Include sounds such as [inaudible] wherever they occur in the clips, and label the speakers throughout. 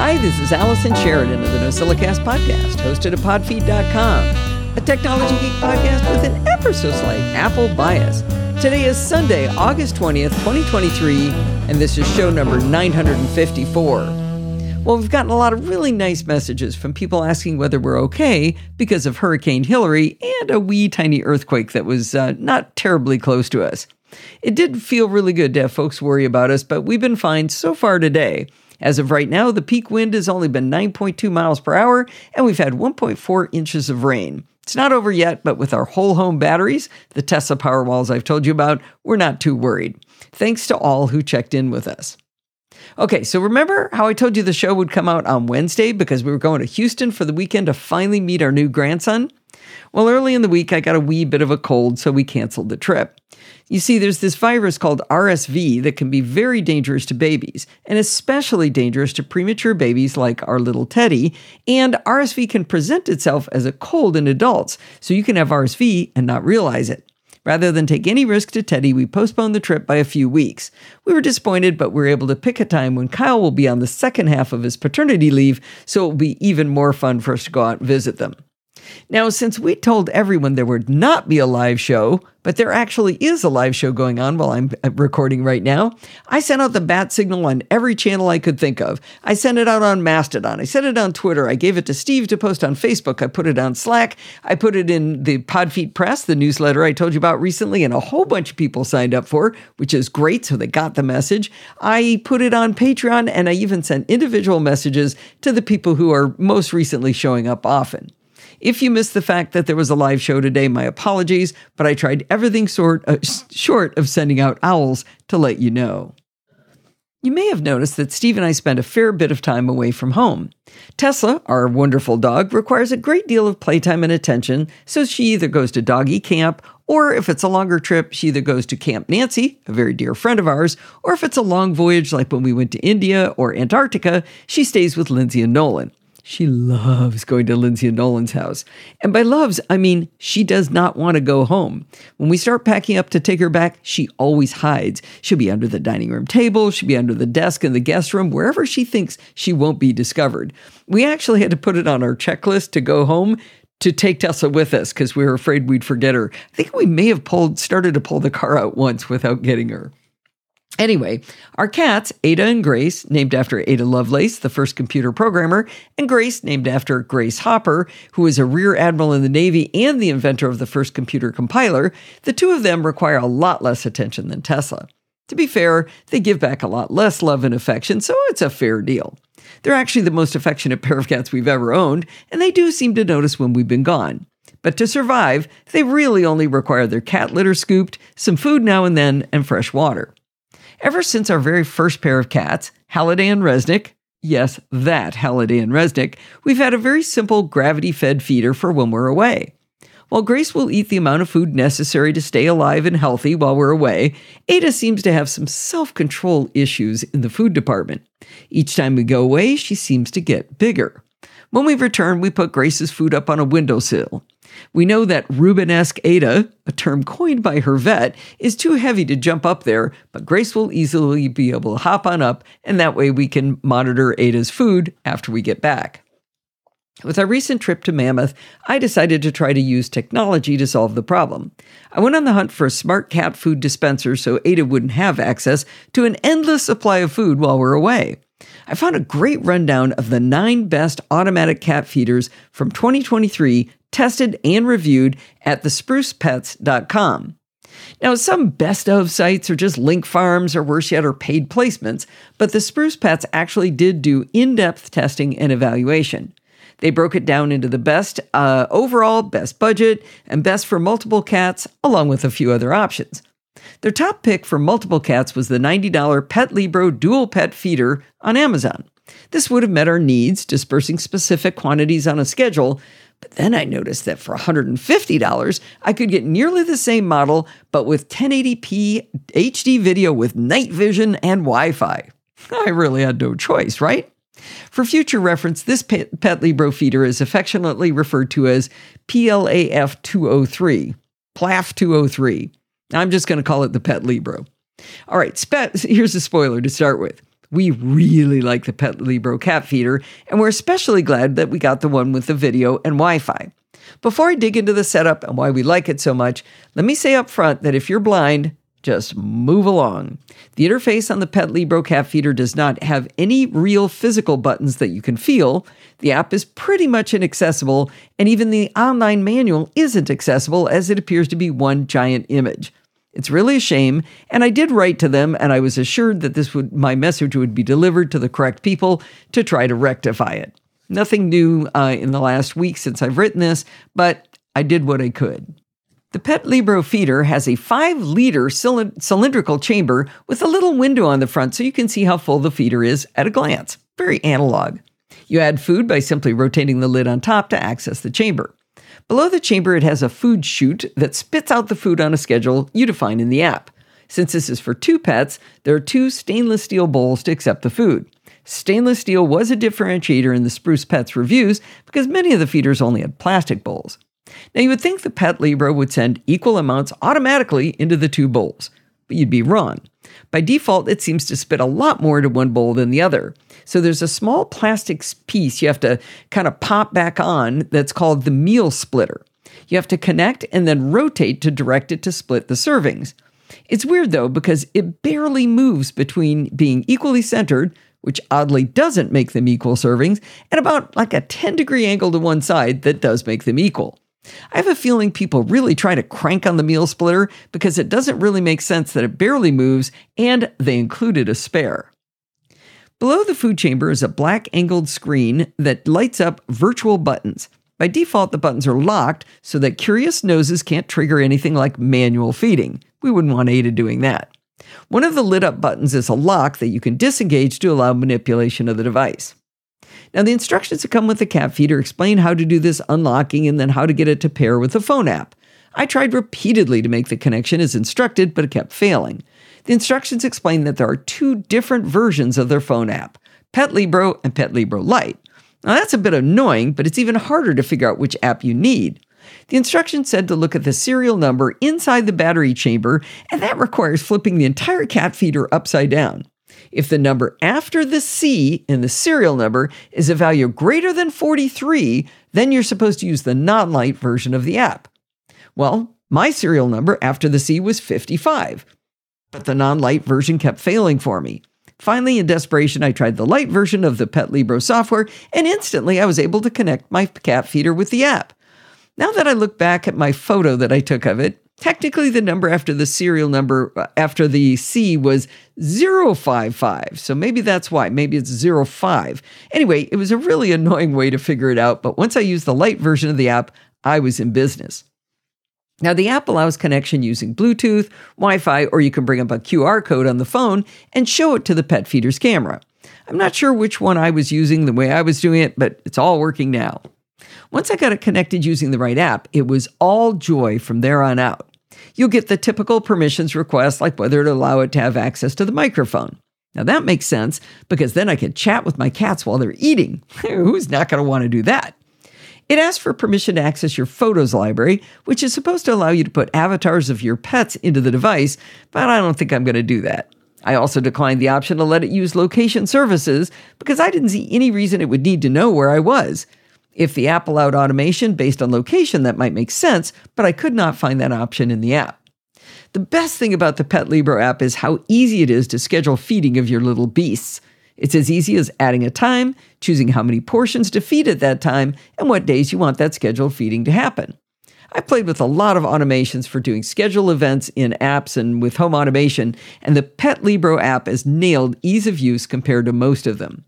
Speaker 1: Hi, this is Allison Sheridan of the NosillaCast podcast, hosted at podfeet.com, a technology geek podcast with an ever so slight Apple bias. Today is Sunday, August 20th, 2023, and this is show number 954. Well, we've gotten a lot of really nice messages from people asking whether we're okay because of Hurricane Hilary and a wee tiny earthquake that was uh, not terribly close to us. It did feel really good to have folks worry about us, but we've been fine so far today. As of right now, the peak wind has only been 9.2 miles per hour, and we've had 1.4 inches of rain. It's not over yet, but with our whole home batteries, the Tesla Powerwalls I've told you about, we're not too worried. Thanks to all who checked in with us. Okay, so remember how I told you the show would come out on Wednesday because we were going to Houston for the weekend to finally meet our new grandson? Well, early in the week, I got a wee bit of a cold, so we canceled the trip. You see, there's this virus called RSV that can be very dangerous to babies, and especially dangerous to premature babies like our little Teddy. And RSV can present itself as a cold in adults, so you can have RSV and not realize it. Rather than take any risk to Teddy, we postponed the trip by a few weeks. We were disappointed, but we were able to pick a time when Kyle will be on the second half of his paternity leave, so it will be even more fun for us to go out and visit them. Now, since we told everyone there would not be a live show, but there actually is a live show going on while I'm uh, recording right now, I sent out the bat signal on every channel I could think of. I sent it out on Mastodon. I sent it on Twitter. I gave it to Steve to post on Facebook. I put it on Slack. I put it in the Podfeet Press, the newsletter I told you about recently, and a whole bunch of people signed up for, which is great. So they got the message. I put it on Patreon, and I even sent individual messages to the people who are most recently showing up often. If you missed the fact that there was a live show today, my apologies, but I tried everything sort, uh, short of sending out owls to let you know. You may have noticed that Steve and I spend a fair bit of time away from home. Tesla, our wonderful dog, requires a great deal of playtime and attention, so she either goes to doggy camp, or if it's a longer trip, she either goes to Camp Nancy, a very dear friend of ours, or if it's a long voyage like when we went to India or Antarctica, she stays with Lindsay and Nolan. She loves going to Lindsay and Nolan's house. And by loves, I mean she does not want to go home. When we start packing up to take her back, she always hides. She'll be under the dining room table, she'll be under the desk in the guest room, wherever she thinks she won't be discovered. We actually had to put it on our checklist to go home to take Tesla with us because we were afraid we'd forget her. I think we may have pulled started to pull the car out once without getting her. Anyway, our cats, Ada and Grace, named after Ada Lovelace, the first computer programmer, and Grace, named after Grace Hopper, who was a rear admiral in the Navy and the inventor of the first computer compiler, the two of them require a lot less attention than Tesla. To be fair, they give back a lot less love and affection, so it's a fair deal. They're actually the most affectionate [laughs] pair of cats we've ever owned, and they do seem to notice when we've been gone. But to survive, they really only require their cat litter scooped, some food now and then, and fresh water. Ever since our very first pair of cats, Halliday and Resnick, yes, that Halliday and Resnick, we've had a very simple gravity fed feeder for when we're away. While Grace will eat the amount of food necessary to stay alive and healthy while we're away, Ada seems to have some self control issues in the food department. Each time we go away, she seems to get bigger. When we return, we put Grace's food up on a windowsill. We know that Rubenesque Ada, a term coined by her vet, is too heavy to jump up there, but Grace will easily be able to hop on up, and that way we can monitor Ada's food after we get back. With our recent trip to Mammoth, I decided to try to use technology to solve the problem. I went on the hunt for a smart cat food dispenser so Ada wouldn't have access to an endless supply of food while we're away. I found a great rundown of the nine best automatic cat feeders from 2023 tested and reviewed at thesprucepets.com. Now, some best of sites are just link farms or worse yet, are paid placements, but the Spruce Pets actually did do in depth testing and evaluation. They broke it down into the best uh, overall, best budget, and best for multiple cats, along with a few other options. Their top pick for multiple cats was the $90 Pet Libro Dual Pet Feeder on Amazon. This would have met our needs, dispersing specific quantities on a schedule, but then I noticed that for $150, I could get nearly the same model, but with 1080p HD video with night vision and Wi Fi. [laughs] I really had no choice, right? For future reference, this Pet Libro feeder is affectionately referred to as PLAF 203. PLAF 203. I'm just going to call it the Pet Libro. All right, here's a spoiler to start with. We really like the Pet Libro cat feeder, and we're especially glad that we got the one with the video and Wi Fi. Before I dig into the setup and why we like it so much, let me say up front that if you're blind, just move along. The interface on the Pet Libro cat feeder does not have any real physical buttons that you can feel. The app is pretty much inaccessible, and even the online manual isn't accessible as it appears to be one giant image. It's really a shame, and I did write to them, and I was assured that this would my message would be delivered to the correct people to try to rectify it. Nothing new uh, in the last week since I've written this, but I did what I could. The Pet Libro feeder has a 5 liter cylindrical chamber with a little window on the front so you can see how full the feeder is at a glance. Very analog. You add food by simply rotating the lid on top to access the chamber. Below the chamber, it has a food chute that spits out the food on a schedule you define in the app. Since this is for two pets, there are two stainless steel bowls to accept the food. Stainless steel was a differentiator in the Spruce Pets reviews because many of the feeders only had plastic bowls. Now, you would think the Pet Libro would send equal amounts automatically into the two bowls, but you'd be wrong. By default, it seems to spit a lot more into one bowl than the other. So there's a small plastic piece you have to kind of pop back on that's called the meal splitter. You have to connect and then rotate to direct it to split the servings. It's weird though, because it barely moves between being equally centered, which oddly doesn't make them equal servings, and about like a 10 degree angle to one side that does make them equal. I have a feeling people really try to crank on the meal splitter because it doesn't really make sense that it barely moves and they included a spare. Below the food chamber is a black angled screen that lights up virtual buttons. By default, the buttons are locked so that curious noses can't trigger anything like manual feeding. We wouldn't want Ada doing that. One of the lit up buttons is a lock that you can disengage to allow manipulation of the device. Now, the instructions that come with the cat feeder explain how to do this unlocking and then how to get it to pair with the phone app. I tried repeatedly to make the connection as instructed, but it kept failing. The instructions explain that there are two different versions of their phone app Pet Libro and Pet Libro Lite. Now, that's a bit annoying, but it's even harder to figure out which app you need. The instructions said to look at the serial number inside the battery chamber, and that requires flipping the entire cat feeder upside down. If the number after the C in the serial number is a value greater than 43, then you're supposed to use the non light version of the app. Well, my serial number after the C was 55 but the non light version kept failing for me. Finally, in desperation, I tried the light version of the Pet Libro software, and instantly I was able to connect my cat feeder with the app. Now that I look back at my photo that I took of it, technically the number after the serial number uh, after the C was 055. So maybe that's why. Maybe it's 05. Anyway, it was a really annoying way to figure it out, but once I used the light version of the app, I was in business. Now, the app allows connection using Bluetooth, Wi Fi, or you can bring up a QR code on the phone and show it to the pet feeder's camera. I'm not sure which one I was using the way I was doing it, but it's all working now. Once I got it connected using the right app, it was all joy from there on out. You'll get the typical permissions requests like whether to allow it to have access to the microphone. Now that makes sense because then I can chat with my cats while they're eating. [laughs] Who's not going to want to do that? It asks for permission to access your photos library, which is supposed to allow you to put avatars of your pets into the device, but I don't think I'm going to do that. I also declined the option to let it use location services because I didn't see any reason it would need to know where I was. If the app allowed automation based on location, that might make sense, but I could not find that option in the app. The best thing about the Pet Libro app is how easy it is to schedule feeding of your little beasts. It's as easy as adding a time, choosing how many portions to feed at that time, and what days you want that scheduled feeding to happen. I played with a lot of automations for doing schedule events in apps and with home automation, and the Pet Libro app has nailed ease of use compared to most of them.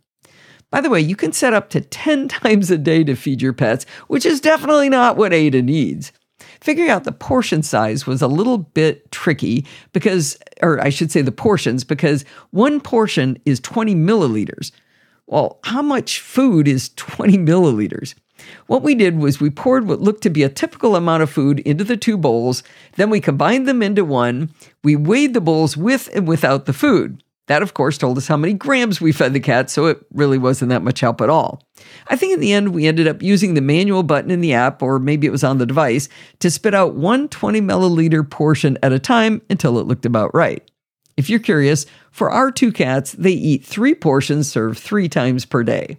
Speaker 1: By the way, you can set up to 10 [laughs] times a day to feed your pets, which is definitely not what Ada needs. Figuring out the portion size was a little bit tricky because, or I should say the portions, because one portion is 20 milliliters. Well, how much food is 20 milliliters? What we did was we poured what looked to be a typical amount of food into the two bowls, then we combined them into one. We weighed the bowls with and without the food. That, of course, told us how many grams we fed the cat, so it really wasn't that much help at all. I think in the end, we ended up using the manual button in the app, or maybe it was on the device, to spit out one 20 milliliter portion at a time until it looked about right. If you're curious, For our two cats, they eat three portions served three times per day.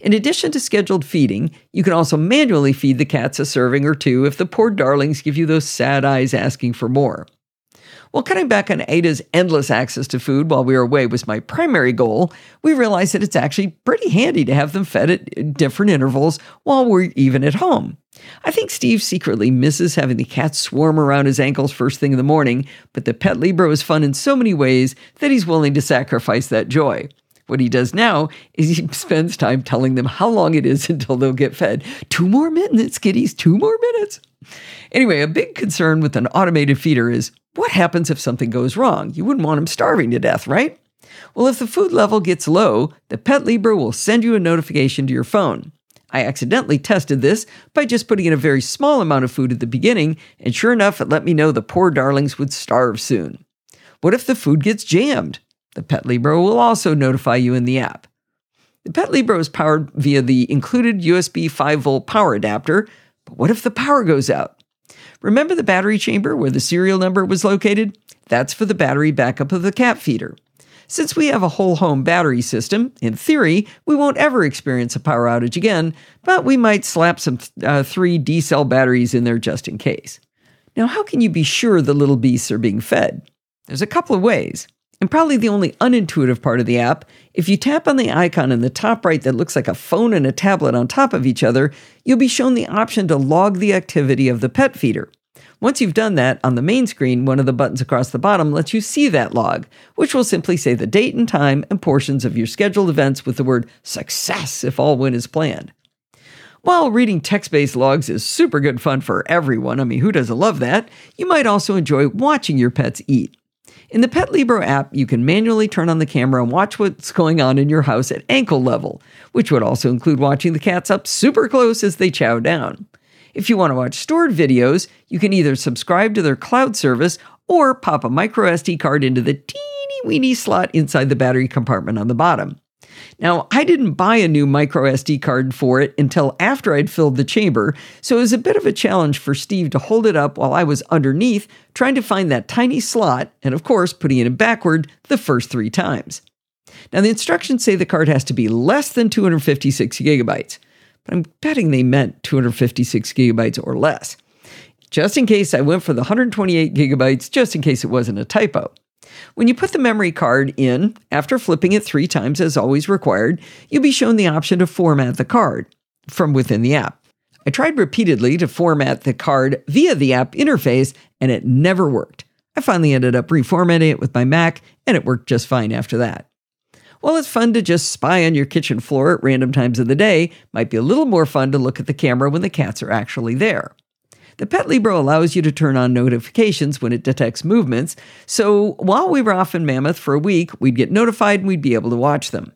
Speaker 1: In addition to scheduled feeding, you can also manually feed the cats a serving or two if the poor darlings give you those sad eyes asking for more. While cutting back on Ada's endless access to food while we were away was my primary goal, we realized that it's actually pretty handy to have them fed at different intervals while we're even at home. I think Steve secretly misses having the cats swarm around his ankles first thing in the morning, but the pet Libro is fun in so many ways that he's willing to sacrifice that joy. What he does now is he [laughs] spends time telling them how long it is [laughs] until they'll get fed. Two more minutes, kiddies, two more minutes. Anyway, a big concern with an automated feeder is what happens if something goes wrong? You wouldn't want them starving to death, right? Well, if the food level gets low, the Pet Libro will send you a notification to your phone. I accidentally tested this by just putting in a very small amount of food at the beginning, and sure enough, it let me know the poor darlings would starve soon. What if the food gets jammed? The Pet Libro will also notify you in the app. The Pet Libro is powered via the included USB 5 volt power adapter, but what if the power goes out? Remember the battery chamber where the serial number was located? That's for the battery backup of the cat feeder. Since we have a whole home battery system, in theory, we won't ever experience a power outage again, but we might slap some uh, three D cell batteries in there just in case. Now, how can you be sure the little beasts are being fed? There's a couple of ways. And probably the only unintuitive part of the app, if you tap on the icon in the top right that looks like a phone and a tablet on top of each other, you'll be shown the option to log the activity of the pet feeder. Once you've done that, on the main screen, one of the buttons across the bottom lets you see that log, which will simply say the date and time and portions of your scheduled events with the word success if all went as planned. While reading text based logs is super good fun for everyone, I mean, who doesn't love that? You might also enjoy watching your pets eat. In the Pet Libro app, you can manually turn on the camera and watch what's going on in your house at ankle level, which would also include watching the cats up super close as they chow down. If you want to watch stored videos, you can either subscribe to their cloud service or pop a micro SD card into the teeny weeny slot inside the battery compartment on the bottom. Now, I didn't buy a new micro SD card for it until after I'd filled the chamber, so it was a bit of a challenge for Steve to hold it up while I was underneath trying to find that tiny slot, and of course, putting it backward the first three times. Now, the instructions say the card has to be less than 256 gigabytes, but I'm betting they meant 256 gigabytes or less. Just in case, I went for the 128 gigabytes, just in case it wasn't a typo. When you put the memory card in, after flipping it three times as always required, you'll be shown the option to format the card from within the app. I tried repeatedly to format the card via the app interface and it never worked. I finally ended up reformatting it with my Mac and it worked just fine after that. While it's fun to just spy on your kitchen floor at random times of the day, might be a little more fun to look at the camera when the cats are actually there. The Pet Libro allows you to turn on notifications when it detects movements, so while we were off in Mammoth for a week, we'd get notified and we'd be able to watch them.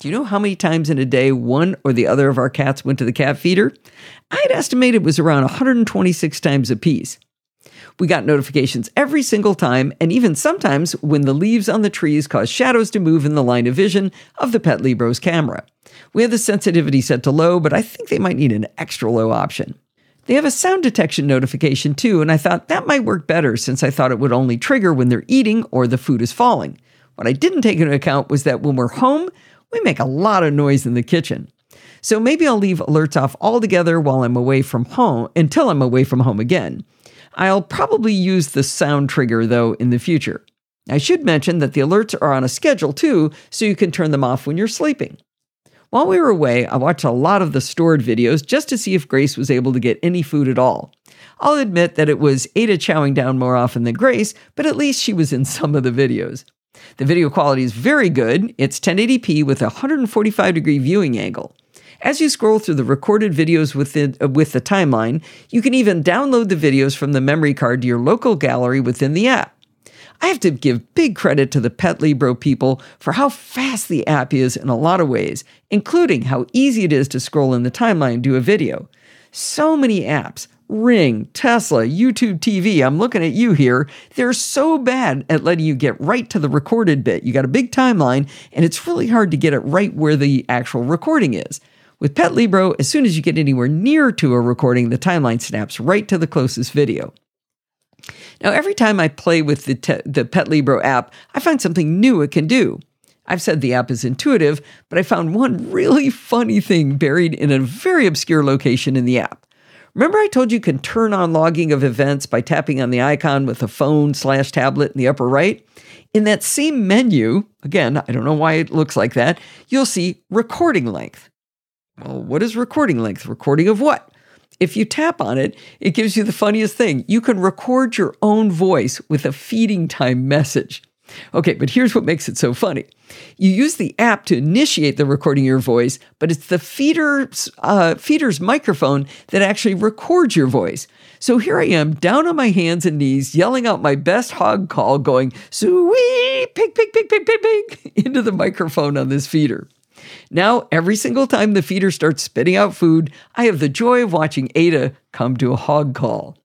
Speaker 1: Do you know how many times in a day one or the other of our cats went to the cat feeder? I'd estimate it was around 126 times apiece. We got notifications every single time, and even sometimes when the leaves on the trees caused shadows to move in the line of vision of the Pet Libro's camera. We had the sensitivity set to low, but I think they might need an extra low option. They have a sound detection notification too, and I thought that might work better since I thought it would only trigger when they're eating or the food is falling. What I didn't take into account was that when we're home, we make a lot of noise in the kitchen. So maybe I'll leave alerts off altogether while I'm away from home until I'm away from home again. I'll probably use the sound trigger though in the future. I should mention that the alerts are on a schedule too, so you can turn them off when you're sleeping. While we were away, I watched a lot of the stored videos just to see if Grace was able to get any food at all. I'll admit that it was Ada chowing down more often than Grace, but at least she was in some of the videos. The video quality is very good. It's 1080p with a 145 degree viewing angle. As you scroll through the recorded videos within, uh, with the timeline, you can even download the videos from the memory card to your local gallery within the app. I have to give big credit to the Pet Libro people for how fast the app is in a lot of ways, including how easy it is to scroll in the timeline do a video. So many apps, Ring, Tesla, YouTube TV, I'm looking at you here. They're so bad at letting you get right to the recorded bit. You got a big timeline, and it's really hard to get it right where the actual recording is. With Pet Libro, as soon as you get anywhere near to a recording, the timeline snaps right to the closest video. Now, every time I play with the, te- the Pet Libro app, I find something new it can do. I've said the app is intuitive, but I found one really funny thing buried in a very obscure location in the app. Remember, I told you, you can turn on logging of events by tapping on the icon with a phone slash tablet in the upper right? In that same menu, again, I don't know why it looks like that, you'll see recording length. Well, what is recording length? Recording of what? If you tap on it, it gives you the funniest thing. You can record your own voice with a feeding time message. Okay, but here's what makes it so funny. You use the app to initiate the recording of your voice, but it's the feeder's, uh, feeder's microphone that actually records your voice. So here I am, down on my hands and knees, yelling out my best hog call, going, sweet, pig, pig, pig, pig, pig, pig, [laughs] into the microphone on this feeder. Now, every single time the feeder starts spitting out food, I have the joy of watching Ada come to a hog call.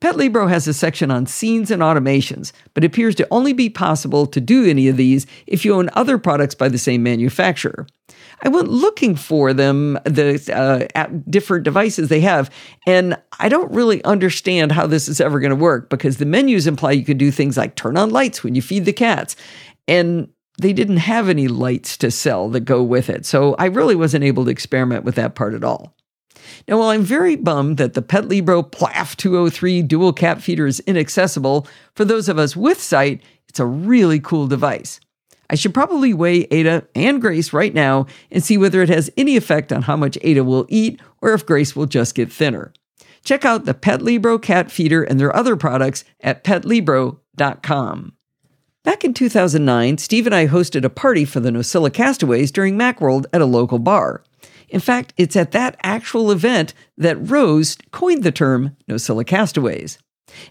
Speaker 1: Pet Libro has a section on scenes and automations, but appears to only be possible to do any of these if you own other products by the same manufacturer. I went looking for them, the uh, different devices they have, and I don't really understand how this is ever going to work because the menus imply you can do things like turn on lights when you feed the cats. And they didn't have any lights to sell that go with it. So I really wasn't able to experiment with that part at all. Now, while I'm very bummed that the Pet Libro Plaf 203 dual cap feeder is inaccessible, for those of us with sight, it's a really cool device. I should probably weigh Ada and Grace right now and see whether it has any effect on how much Ada will eat or if Grace will just get thinner. Check out the Pet Libro cat feeder and their other products at petlibro.com. Back in 2009, Steve and I hosted a party for the Nosilla castaways during Macworld at a local bar. In fact, it's at that actual event that Rose coined the term Nosilla castaways.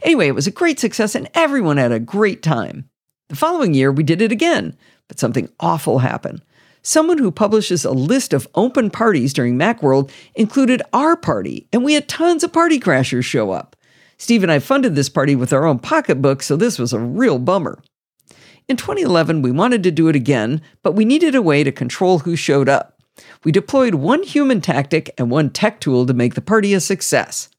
Speaker 1: Anyway, it was a great success and everyone had a great time. The following year, we did it again, but something awful happened. Someone who publishes a list of open parties during Macworld included our party, and we had tons of party crashers show up. Steve and I funded this party with our own pocketbook, so this was a real bummer. In 2011, we wanted to do it again, but we needed a way to control who showed up. We deployed one human tactic and one tech tool to make the party a success.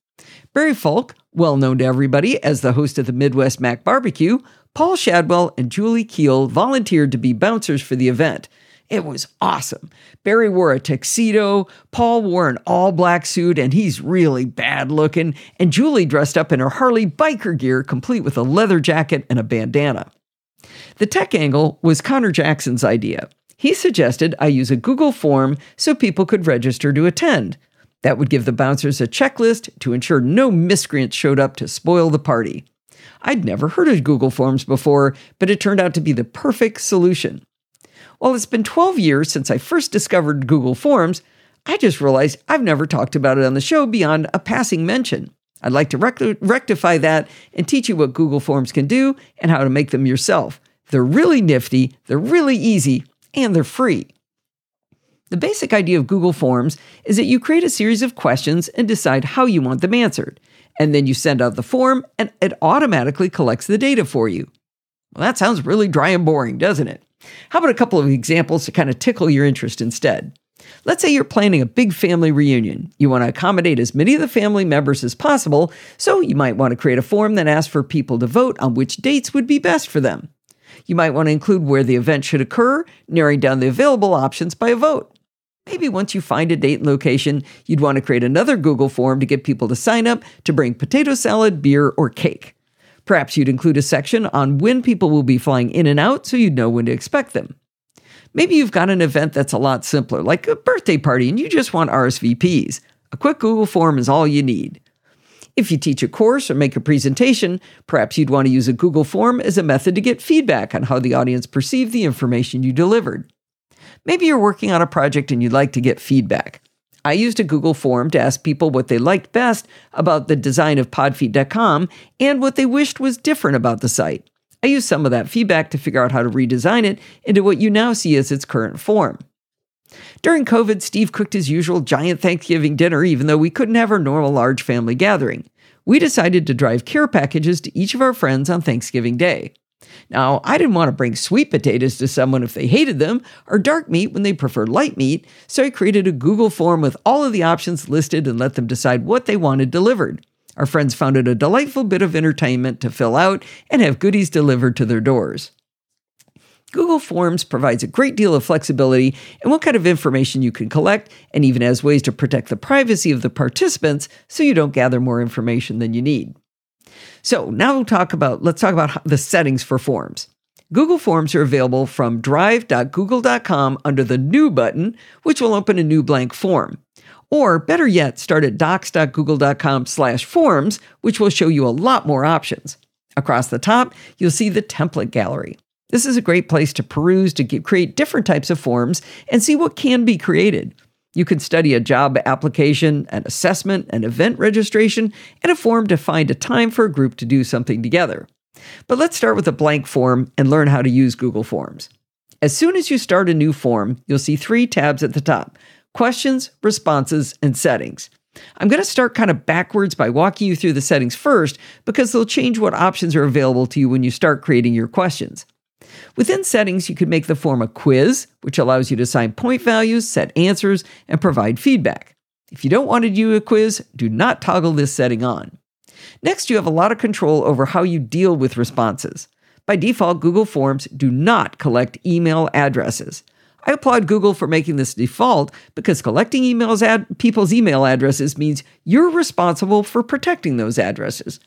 Speaker 1: Barry Falk, well known to everybody as the host of the Midwest Mac Barbecue, Paul Shadwell and Julie Keel volunteered to be bouncers for the event. It was awesome. Barry wore a tuxedo, Paul wore an all black suit, and he's really bad looking, and Julie dressed up in her Harley biker gear, complete with a leather jacket and a bandana. The tech angle was Connor Jackson's idea. He suggested I use a Google form so people could register to attend. That would give the bouncers a checklist to ensure no miscreants showed up to spoil the party. I'd never heard of Google Forms before, but it turned out to be the perfect solution. While it's been 12 years since I first discovered Google Forms, I just realized I've never talked about it on the show beyond a passing mention. I'd like to rectify that and teach you what Google Forms can do and how to make them yourself. They're really nifty, they're really easy, and they're free. The basic idea of Google Forms is that you create a series of questions and decide how you want them answered. And then you send out the form and it automatically collects the data for you. Well, that sounds really dry and boring, doesn't it? How about a couple of examples to kind of tickle your interest instead? Let's say you're planning a big family reunion. You want to accommodate as many of the family members as possible, so you might want to create a form that asks for people to vote on which dates would be best for them. You might want to include where the event should occur, narrowing down the available options by a vote. Maybe once you find a date and location, you'd want to create another Google form to get people to sign up to bring potato salad, beer, or cake. Perhaps you'd include a section on when people will be flying in and out so you'd know when to expect them. Maybe you've got an event that's a lot simpler, like a birthday party, and you just want RSVPs. A quick Google form is all you need. If you teach a course or make a presentation, perhaps you'd want to use a Google form as a method to get feedback on how the audience perceived the information you delivered. Maybe you're working on a project and you'd like to get feedback. I used a Google form to ask people what they liked best about the design of podfeet.com and what they wished was different about the site. I used some of that feedback to figure out how to redesign it into what you now see as its current form. During COVID, Steve cooked his usual giant Thanksgiving dinner, even though we couldn't have our normal large family gathering. We decided to drive care packages to each of our friends on Thanksgiving Day. Now, I didn't want to bring sweet potatoes to someone if they hated them, or dark meat when they preferred light meat, so I created a Google form with all of the options listed and let them decide what they wanted delivered. Our friends found it a delightful bit of entertainment to fill out and have goodies delivered to their doors. Google Forms provides a great deal of flexibility in what kind of information you can collect and even has ways to protect the privacy of the participants so you don't gather more information than you need. So, now we'll talk about let's talk about the settings for forms. Google Forms are available from drive.google.com under the New button, which will open a new blank form. Or better yet, start at docs.google.com slash forms, which will show you a lot more options. Across the top, you'll see the template gallery. This is a great place to peruse to get, create different types of forms and see what can be created. You can study a job application, an assessment, an event registration, and a form to find a time for a group to do something together. But let's start with a blank form and learn how to use Google Forms. As soon as you start a new form, you'll see three tabs at the top questions, responses, and settings. I'm going to start kind of backwards by walking you through the settings first because they'll change what options are available to you when you start creating your questions. Within settings, you can make the form a quiz, which allows you to assign point values, set answers, and provide feedback. If you don't want to do a quiz, do not toggle this setting on. Next, you have a lot of control over how you deal with responses. By default, Google Forms do not collect email addresses. I applaud Google for making this default because collecting emails ad- people's email addresses means you're responsible for protecting those addresses.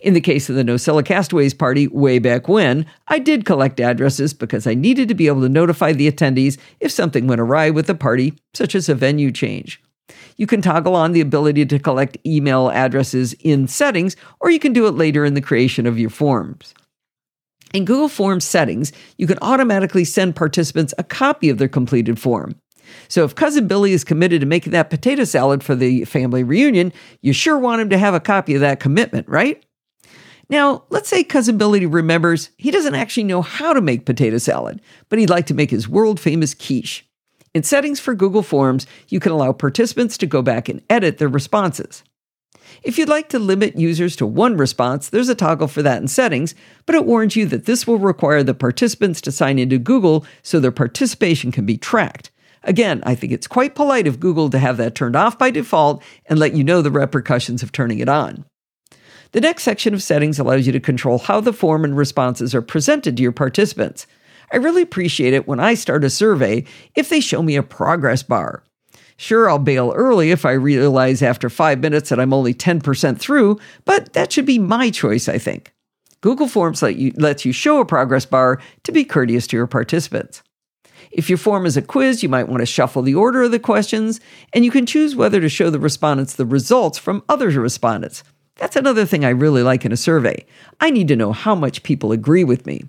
Speaker 1: In the case of the NosillaCastaways Castaways party way back when, I did collect addresses because I needed to be able to notify the attendees if something went awry with the party, such as a venue change. You can toggle on the ability to collect email addresses in settings, or you can do it later in the creation of your forms. In Google Forms settings, you can automatically send participants a copy of their completed form. So if Cousin Billy is committed to making that potato salad for the family reunion, you sure want him to have a copy of that commitment, right? Now, let's say Cousin Billy remembers he doesn't actually know how to make potato salad, but he'd like to make his world famous quiche. In settings for Google Forms, you can allow participants to go back and edit their responses. If you'd like to limit users to one response, there's a toggle for that in settings, but it warns you that this will require the participants to sign into Google so their participation can be tracked. Again, I think it's quite polite of Google to have that turned off by default and let you know the repercussions of turning it on. The next section of settings allows you to control how the form and responses are presented to your participants. I really appreciate it when I start a survey if they show me a progress bar. Sure, I'll bail early if I realize after five minutes that I'm only 10% through, but that should be my choice, I think. Google Forms let you, lets you show a progress bar to be courteous to your participants. If your form is a quiz, you might want to shuffle the order of the questions, and you can choose whether to show the respondents the results from other respondents. That's another thing I really like in a survey. I need to know how much people agree with me.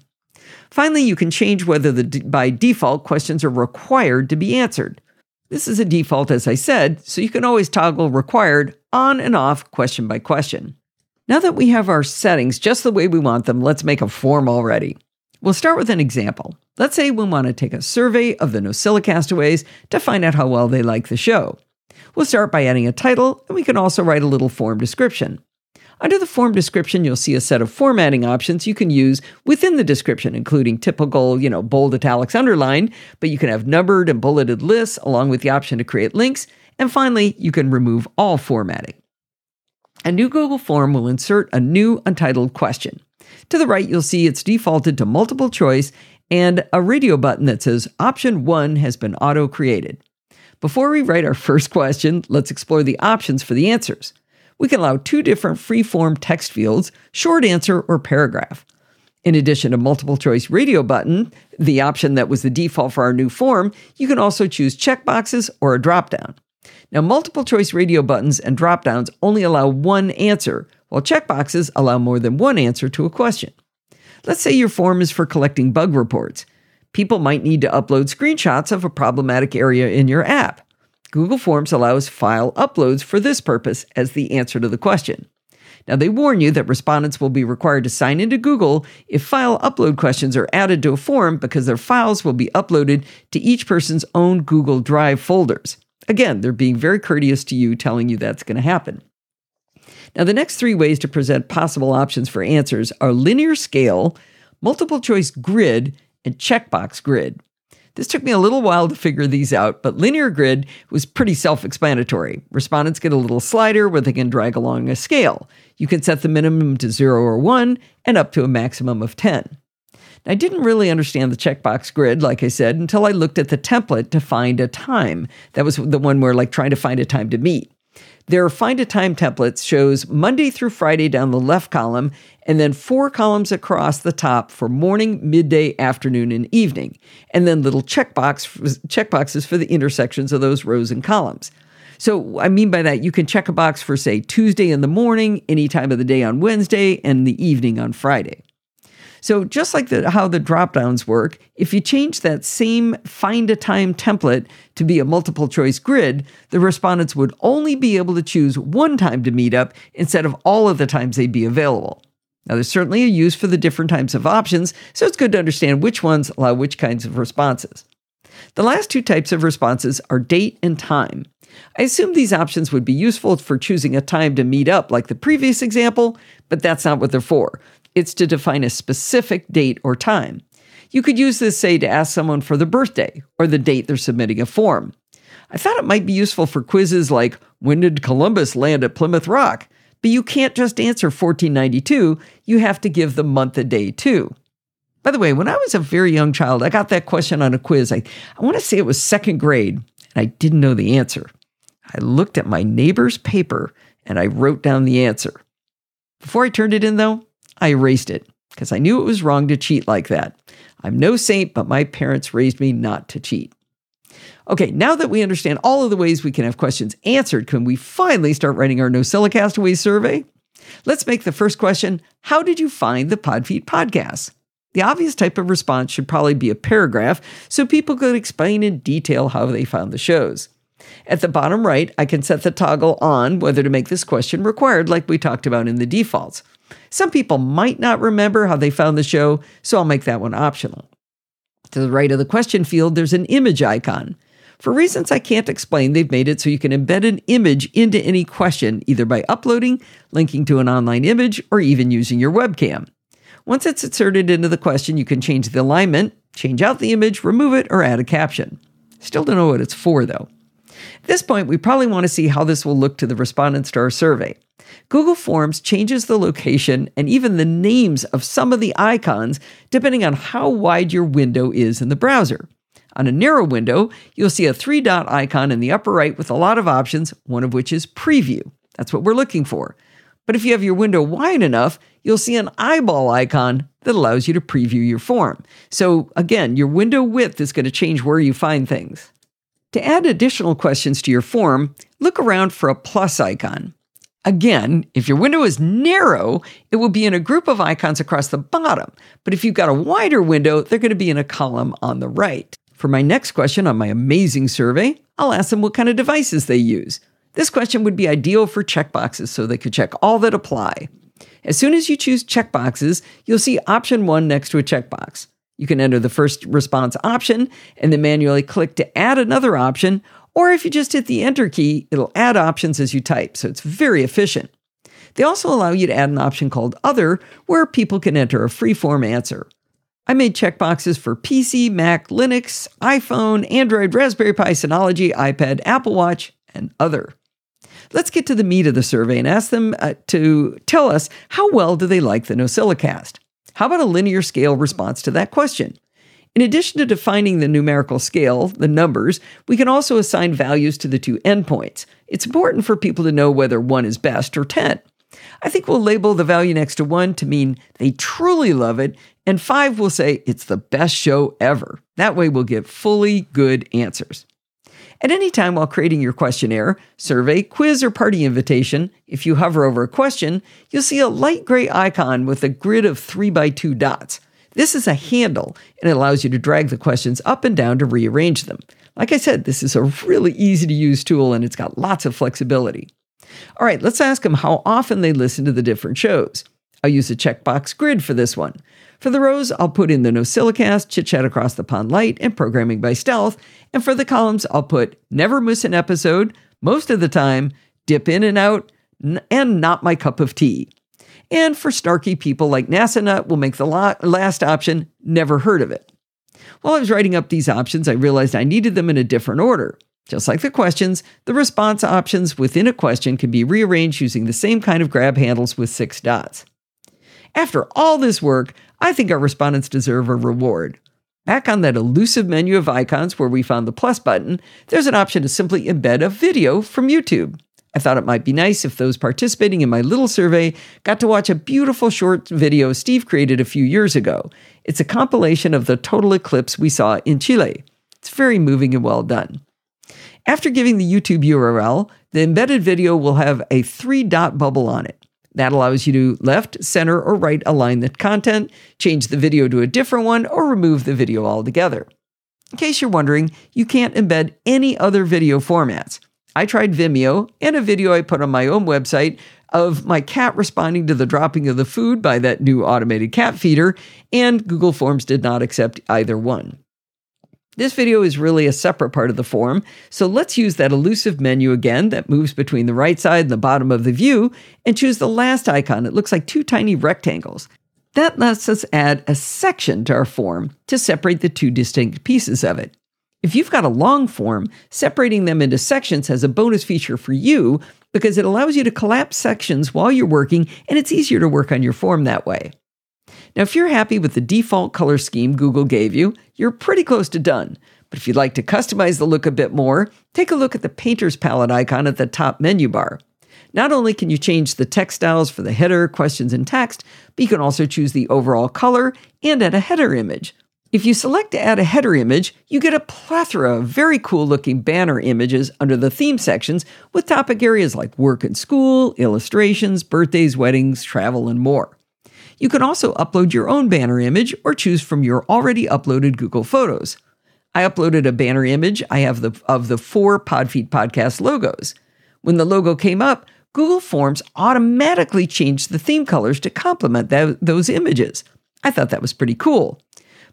Speaker 1: Finally, you can change whether the by default questions are required to be answered. This is a default, as I said, so you can always toggle required on and off question by question. Now that we have our settings just the way we want them, let's make a form already. We'll start with an example. Let's say we want to take a survey of the NosillaCastaways castaways to find out how well they like the show. We'll start by adding a title, and we can also write a little form description. Under the form description, you'll see a set of formatting options you can use within the description, including typical, you know, bold italics underline, but you can have numbered and bulleted lists along with the option to create links. And finally, you can remove all formatting. A new Google form will insert a new untitled question. To the right, you'll see it's defaulted to multiple choice and a radio button that says option one has been auto created. Before we write our [laughs] first question, let's explore the options for the answers we can allow two different free-form text fields, short answer or paragraph. In addition to multiple choice radio button, the option that was the default for our new form, you can also choose checkboxes or a dropdown. Now, multiple choice radio buttons and dropdowns only allow one answer, while checkboxes allow more than one answer to a question. Let's say your form is for collecting bug reports. People might need to upload screenshots of a problematic area in your app. Google Forms allows file uploads for this purpose as the answer to the question. Now, they warn you that respondents will be required to sign into Google if file upload questions are added to a form because their files will be uploaded to each person's own Google Drive folders. Again, they're being very courteous to you, telling you that's going to happen. Now, the next three ways to present possible options for answers are linear scale, multiple choice grid, and checkbox grid. This took me a little while to figure these out, but linear grid was pretty self explanatory. Respondents get a little slider where they can drag along a scale. You can set the minimum to 0 or 1 and up to a maximum of 10. I didn't really understand the checkbox grid, like I said, until I looked at the template to find a time. That was the one where, like, trying to find a time to meet. Their find a time templates shows Monday through Friday down the left column, and then four columns across the top for morning, midday, afternoon, and evening, and then little checkbox checkboxes for the intersections of those rows and columns. So I mean by that, you can check a box for say Tuesday in the morning, any time of the day on Wednesday, and the evening on Friday. So just like the, how the dropdowns work, if you change that same find a time template to be a multiple choice grid, the respondents would only be able to choose one time to meet up instead of all of the times they'd be available. Now, there's certainly a use for the different types of options, so it's good to understand which ones allow which kinds of responses. The last two types of responses are date and time. I assume these options would be useful for choosing a time to meet up, like the previous example, but that's not what they're for. It's to define a specific date or time. You could use this, say, to ask someone for the birthday or the date they're submitting a form. I thought it might be useful for quizzes like, When did Columbus land at Plymouth Rock? But you can't just answer 1492, you have to give the month and day too. By the way, when I was a very young child, I got that question on a quiz. I, I want to say it was second grade, and I didn't know the answer. I looked at my neighbor's paper and I wrote down the answer. Before I turned it in, though, I erased it because I knew it was wrong to cheat like that. I'm no saint, but my parents raised me not to cheat. Okay, now that we understand all of the ways we can have questions answered, can we finally start writing our NosillaCastaway survey? Let's make the first question How did you find the Podfeet podcast? The obvious type of response should probably be a paragraph so people could explain in detail how they found the shows. At the bottom right, I can set the toggle on whether to make this question required, like we talked about in the defaults. Some people might not remember how they found the show, so I'll make that one optional. To the right of the question field, there's an image icon. For reasons I can't explain, they've made it so you can embed an image into any question, either by uploading, linking to an online image, or even using your webcam. Once it's inserted into the question, you can change the alignment, change out the image, remove it, or add a caption. Still don't know what it's for, though. At this point, we probably want to see how this will look to the respondents to our survey. Google Forms changes the location and even the names of some of the icons depending on how wide your window is in the browser. On a narrow window, you'll see a three dot icon in the upper right with a lot of options, one of which is preview. That's what we're looking for. But if you have your window wide enough, you'll see an eyeball icon that allows you to preview your form. So again, your window width is going to change where you find things. To add additional questions to your form, look around for a plus icon. Again, if your window is narrow, it will be in a group of icons across the bottom. But if you've got a wider window, they're going to be in a column on the right. For my next question on my amazing survey, I'll ask them what kind of devices they use. This question would be ideal for checkboxes so they could check all that apply. As soon as you choose checkboxes, you'll see option one next to a checkbox. You can enter the first response option and then manually click to add another option, or if you just hit the enter key, it'll add options as you type, so it's very efficient. They also allow you to add an option called Other, where people can enter a free-form answer. I made checkboxes for PC, Mac, Linux, iPhone, Android, Raspberry Pi, Synology, iPad, Apple Watch, and Other. Let's get to the meat of the survey and ask them uh, to tell us how well do they like the NosillaCast. How about a linear scale response to that question? In addition to defining the numerical scale, the numbers, we can also assign values to the two endpoints. It's important for people to know whether 1 is best or 10. I think we'll label the value next to 1 to mean they truly love it, and 5 will say it's the best show ever. That way we'll get fully good answers. At any time while creating your questionnaire, survey, quiz, or party invitation, if you hover over a question, you'll see a light gray icon with a grid of 3 by 2 dots. This is a handle and it allows you to drag the questions up and down to rearrange them. Like I said, this is a really easy to use tool and it's got lots of flexibility. All right, let's ask them how often they listen to the different shows. I'll use a checkbox grid for this one. For the rows, I'll put in the NosillaCast, Chit Chat Across the Pond Lite, and Programming by Stealth. And for the columns, I'll put Never Miss an Episode, most of the time, Dip In and Out, and Not My Cup of Tea. And for snarky people like NASA Nut, we'll make the last option never heard of it. While I was writing up these options, I realized I needed them in a different order. Just like the questions, the response options within a question can be rearranged using the same kind of grab handles with six dots. After all this work, I think our respondents deserve a reward. Back on that elusive menu of icons where we found the plus button, there's an option to simply embed a video from YouTube. I thought it might be nice if those participating in my little survey got to watch a beautiful short video Steve created a few years ago. It's a compilation of the total eclipse we saw in Chile. It's very moving and well done. After giving the YouTube URL, the embedded video will have a three dot bubble on it. That allows you to left, center, or right align the content, change the video to a different one, or remove the video altogether. In case you're wondering, you can't embed any other video formats. I tried Vimeo and a video I put on my own website of my cat responding to the dropping of the food by that new automated cat feeder, and Google Forms did not accept either one. This video is really a separate part of the form, so let's use that elusive menu again that moves between the right side and the bottom of the view and choose the last icon. It looks like two tiny rectangles. That lets us add a section to our form to separate the two distinct pieces of it. If you've got a long form, separating them into sections has a bonus feature for you because it allows you to collapse sections while you're working and it's easier to work on your form that way. Now, if you're happy with the default color scheme Google gave you, you're pretty close to done. But if you'd like to customize the look a bit more, take a look at the Painter's Palette icon at the top menu bar. Not only can you change the text styles for the header, questions, and text, but you can also choose the overall color and add a header image. If you select to add a header image, you get a plethora of very cool looking banner images under the theme sections with topic areas like work and school, illustrations, birthdays, weddings, travel, and more. You can also upload your own banner image or choose from your already uploaded Google Photos. I uploaded a banner image I have the, of the four Podfeet podcast logos. When the logo came up, Google Forms automatically changed the theme colors to complement that, those images. I thought that was pretty cool.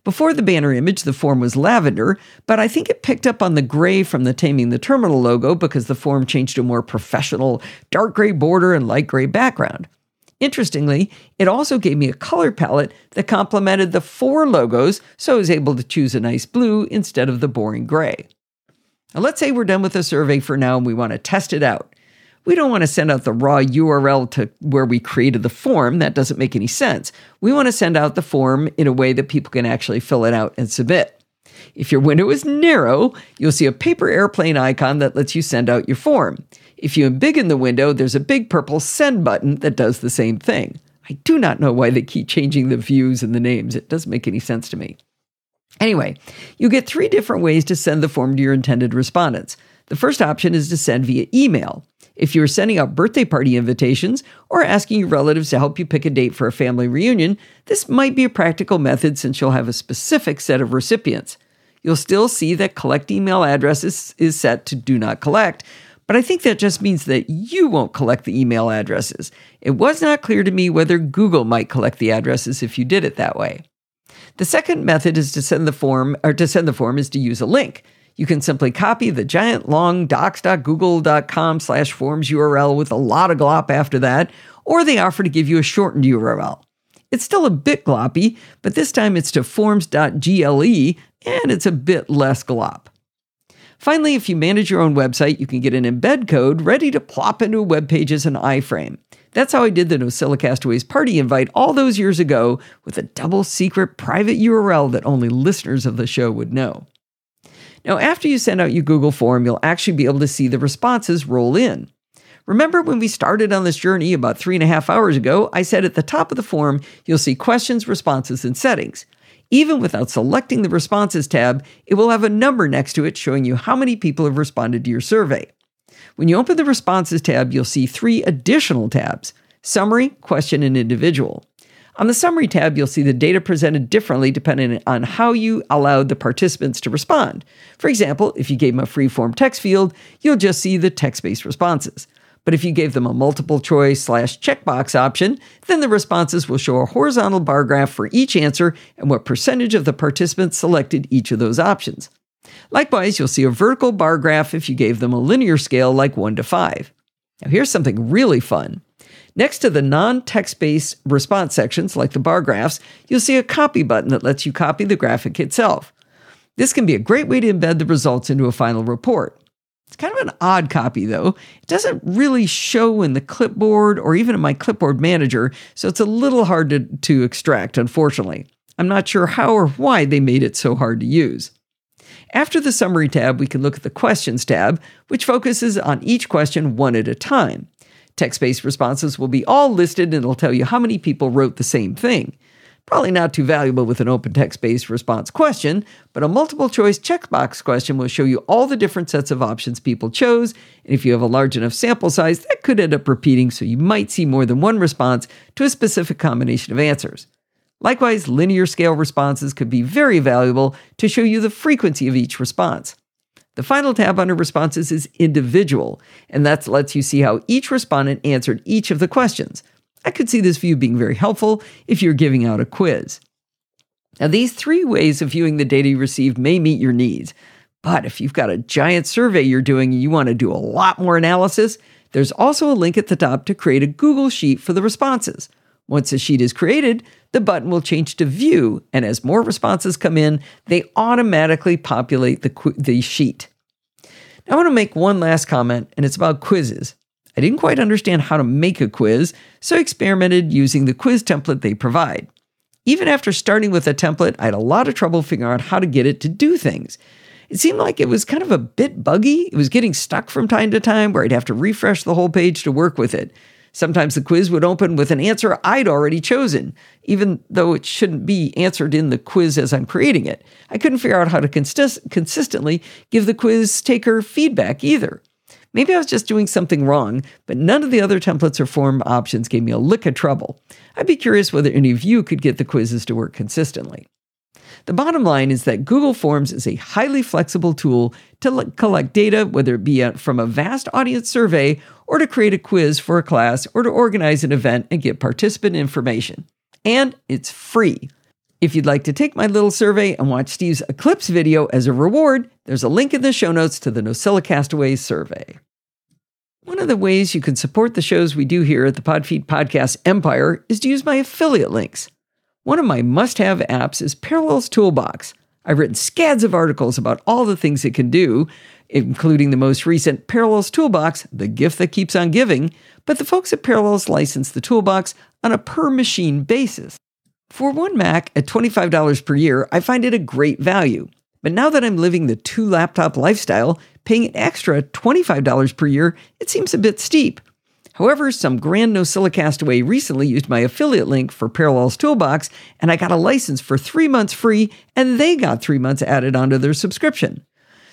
Speaker 1: Before the banner image, the form was lavender, but I think it picked up on the gray from the Taming the Terminal logo because the form changed to a more professional dark gray border and light gray background. Interestingly, it also gave me a color palette that complemented the four logos, so I was able to choose a nice blue instead of the boring gray. Now, let's say we're done with the survey for now and we want to test it out. We don't want to send out the raw URL to where we created the form. That doesn't make any sense. We want to send out the form in a way that people can actually fill it out and submit. If your window is narrow, you'll see a paper airplane icon that lets you send out your form. If you embiggen the window, there's a big purple send button that does the same thing. I do not know why they keep changing the views and the names. It doesn't make any sense to me. Anyway, you get three different ways to send the form to your intended respondents. The first option is to send via email. If you're sending out birthday party invitations or asking your relatives to help you pick a date for a family reunion, this might be a practical method since you'll have a specific set of recipients. You'll still see that collect email addresses is set to do not collect, but I think that just means that you won't collect the email addresses. It was not clear to me whether Google might collect the addresses if you did it that way. The second method is to send the form or to send the form is to use a link. You can simply copy the giant long docs.google.com slash forms URL with a lot of glop after that, or they offer to give you a shortened URL. It's still a bit gloppy, but this time it's to forms.gle and it's a bit less glop. Finally, if you manage your own website, you can get an embed code ready to plop into a web page as an iframe. That's how I did the Nosilla Castaways party invite all those years ago with a double secret private URL that only listeners of the show would know. Now, after you send out your Google form, you'll actually be able to see the responses roll in. Remember when we started on this journey about three and a half hours ago? I said at the top of the form, you'll see questions, responses, and settings. Even without selecting the Responses tab, it will have a number next to it showing you how many people have responded to your survey. When you open the Responses tab, you'll see three additional tabs Summary, Question, and Individual. On the Summary tab, you'll see the data presented differently depending on how you allowed the participants to respond. For example, if you gave them a free form text field, you'll just see the text based responses. But if you gave them a multiple choice slash checkbox option, then the responses will show a horizontal bar graph for each answer and what percentage of the participants selected each of those options. Likewise, you'll see a vertical bar graph if you gave them a linear scale like 1 to 5. Now, here's something really fun. Next to the non text based response sections like the bar graphs, you'll see a copy button that lets you copy the graphic itself. This can be a great way to embed the results into a final report. It's kind of an odd copy, though. It doesn't really show in the clipboard or even in my clipboard manager, so it's a little hard to, to extract, unfortunately. I'm not sure how or why they made it so hard to use. After the Summary tab, we can look at the Questions tab, which focuses on each question one at a time. Text based responses will be all listed and it'll tell you how many people wrote the same thing. Probably not too valuable with an open text based response question, but a multiple choice checkbox question will show you all the different sets of options people chose. And if you have a large enough sample size, that could end up repeating, so you might see more than one response to a specific combination of answers. Likewise, linear scale responses could be very valuable to show you the frequency of each response. The final tab under responses is individual, and that lets you see how each respondent answered each of the questions. I could see this view being very helpful if you're giving out a quiz. Now, these three ways of viewing the data you received may meet your needs, but if you've got a giant survey you're doing and you want to do a lot more analysis, there's also a link at the top to create a Google Sheet for the responses. Once a sheet is created, the button will change to View, and as more responses come in, they automatically populate the, qu- the sheet. Now, I want to make one last comment, and it's about quizzes. I didn't quite understand how to make a quiz, so I experimented using the quiz template they provide. Even after starting with a template, I had a lot of trouble figuring out how to get it to do things. It seemed like it was kind of a bit buggy. It was getting stuck from time to time where I'd have to refresh the whole page to work with it. Sometimes the quiz would open with an answer I'd already chosen, even though it shouldn't be answered in the quiz as I'm creating it. I couldn't figure out how to consist- consistently give the quiz taker feedback either. Maybe I was just doing something wrong, but none of the other templates or form options gave me a lick of trouble. I'd be curious whether any of you could get the quizzes to work consistently. The bottom line is that Google Forms is a highly flexible tool to collect data, whether it be from a vast audience survey or to create a quiz for a class or to organize an event and get participant information. And it's free. If you'd like to take my little survey and watch Steve's Eclipse video as a reward, there's a link in the show notes to the Nosilla Castaways survey. One of the ways you can support the shows we do here at the Podfeet Podcast Empire is to use my affiliate links. One of my must have apps is Parallels Toolbox. I've written scads of articles about all the things it can do, including the most recent Parallels Toolbox, the gift that keeps on giving, but the folks at Parallels license the toolbox on a per machine basis. For one Mac at $25 per year, I find it a great value. But now that I'm living the two laptop lifestyle, paying an extra $25 per year, it seems a bit steep. However, some grand Nosilla Castaway recently used my affiliate link for Parallels Toolbox, and I got a license for three months free, and they got three months added onto their subscription.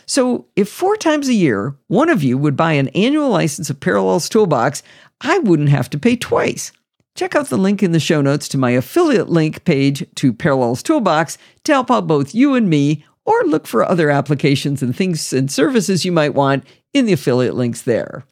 Speaker 1: So, if four times a year one of you would buy an annual license of Parallels Toolbox, I wouldn't have to pay twice. Check out the link in the show notes to my affiliate link page to Parallels Toolbox to help out both you and me, or look for other applications and things and services you might want in the affiliate links there.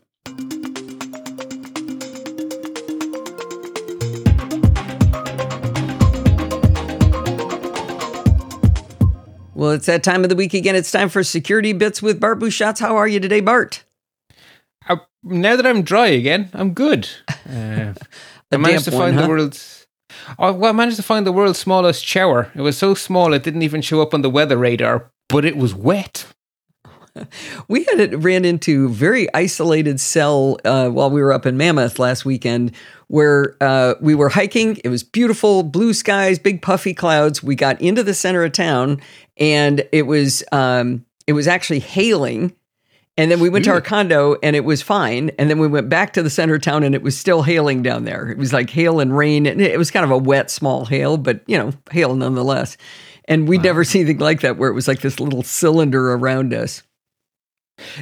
Speaker 1: Well, it's that time of the week again. It's time for Security Bits with Bart Busschots. How are you today, Bart?
Speaker 2: Uh, now that I'm dry again, I'm good. [laughs] Uh, I managed to find huh? the world's. I managed to find the world's smallest shower. It was so small it didn't even show up on the weather radar, but it was wet. [laughs]
Speaker 1: we had it ran into very isolated cell uh, while we were up in Mammoth last weekend, where uh, we were hiking. It was beautiful, blue skies, big puffy clouds. We got into the center of town, and it was um, it was actually hailing and then we went to our condo and it was fine. And then we went back to the center of town and it was still hailing down there. It was like hail and rain. And it was kind of a wet, small hail, but you know, hail nonetheless. And we'd wow. never [laughs] seen anything like that where it was like this little cylinder around us.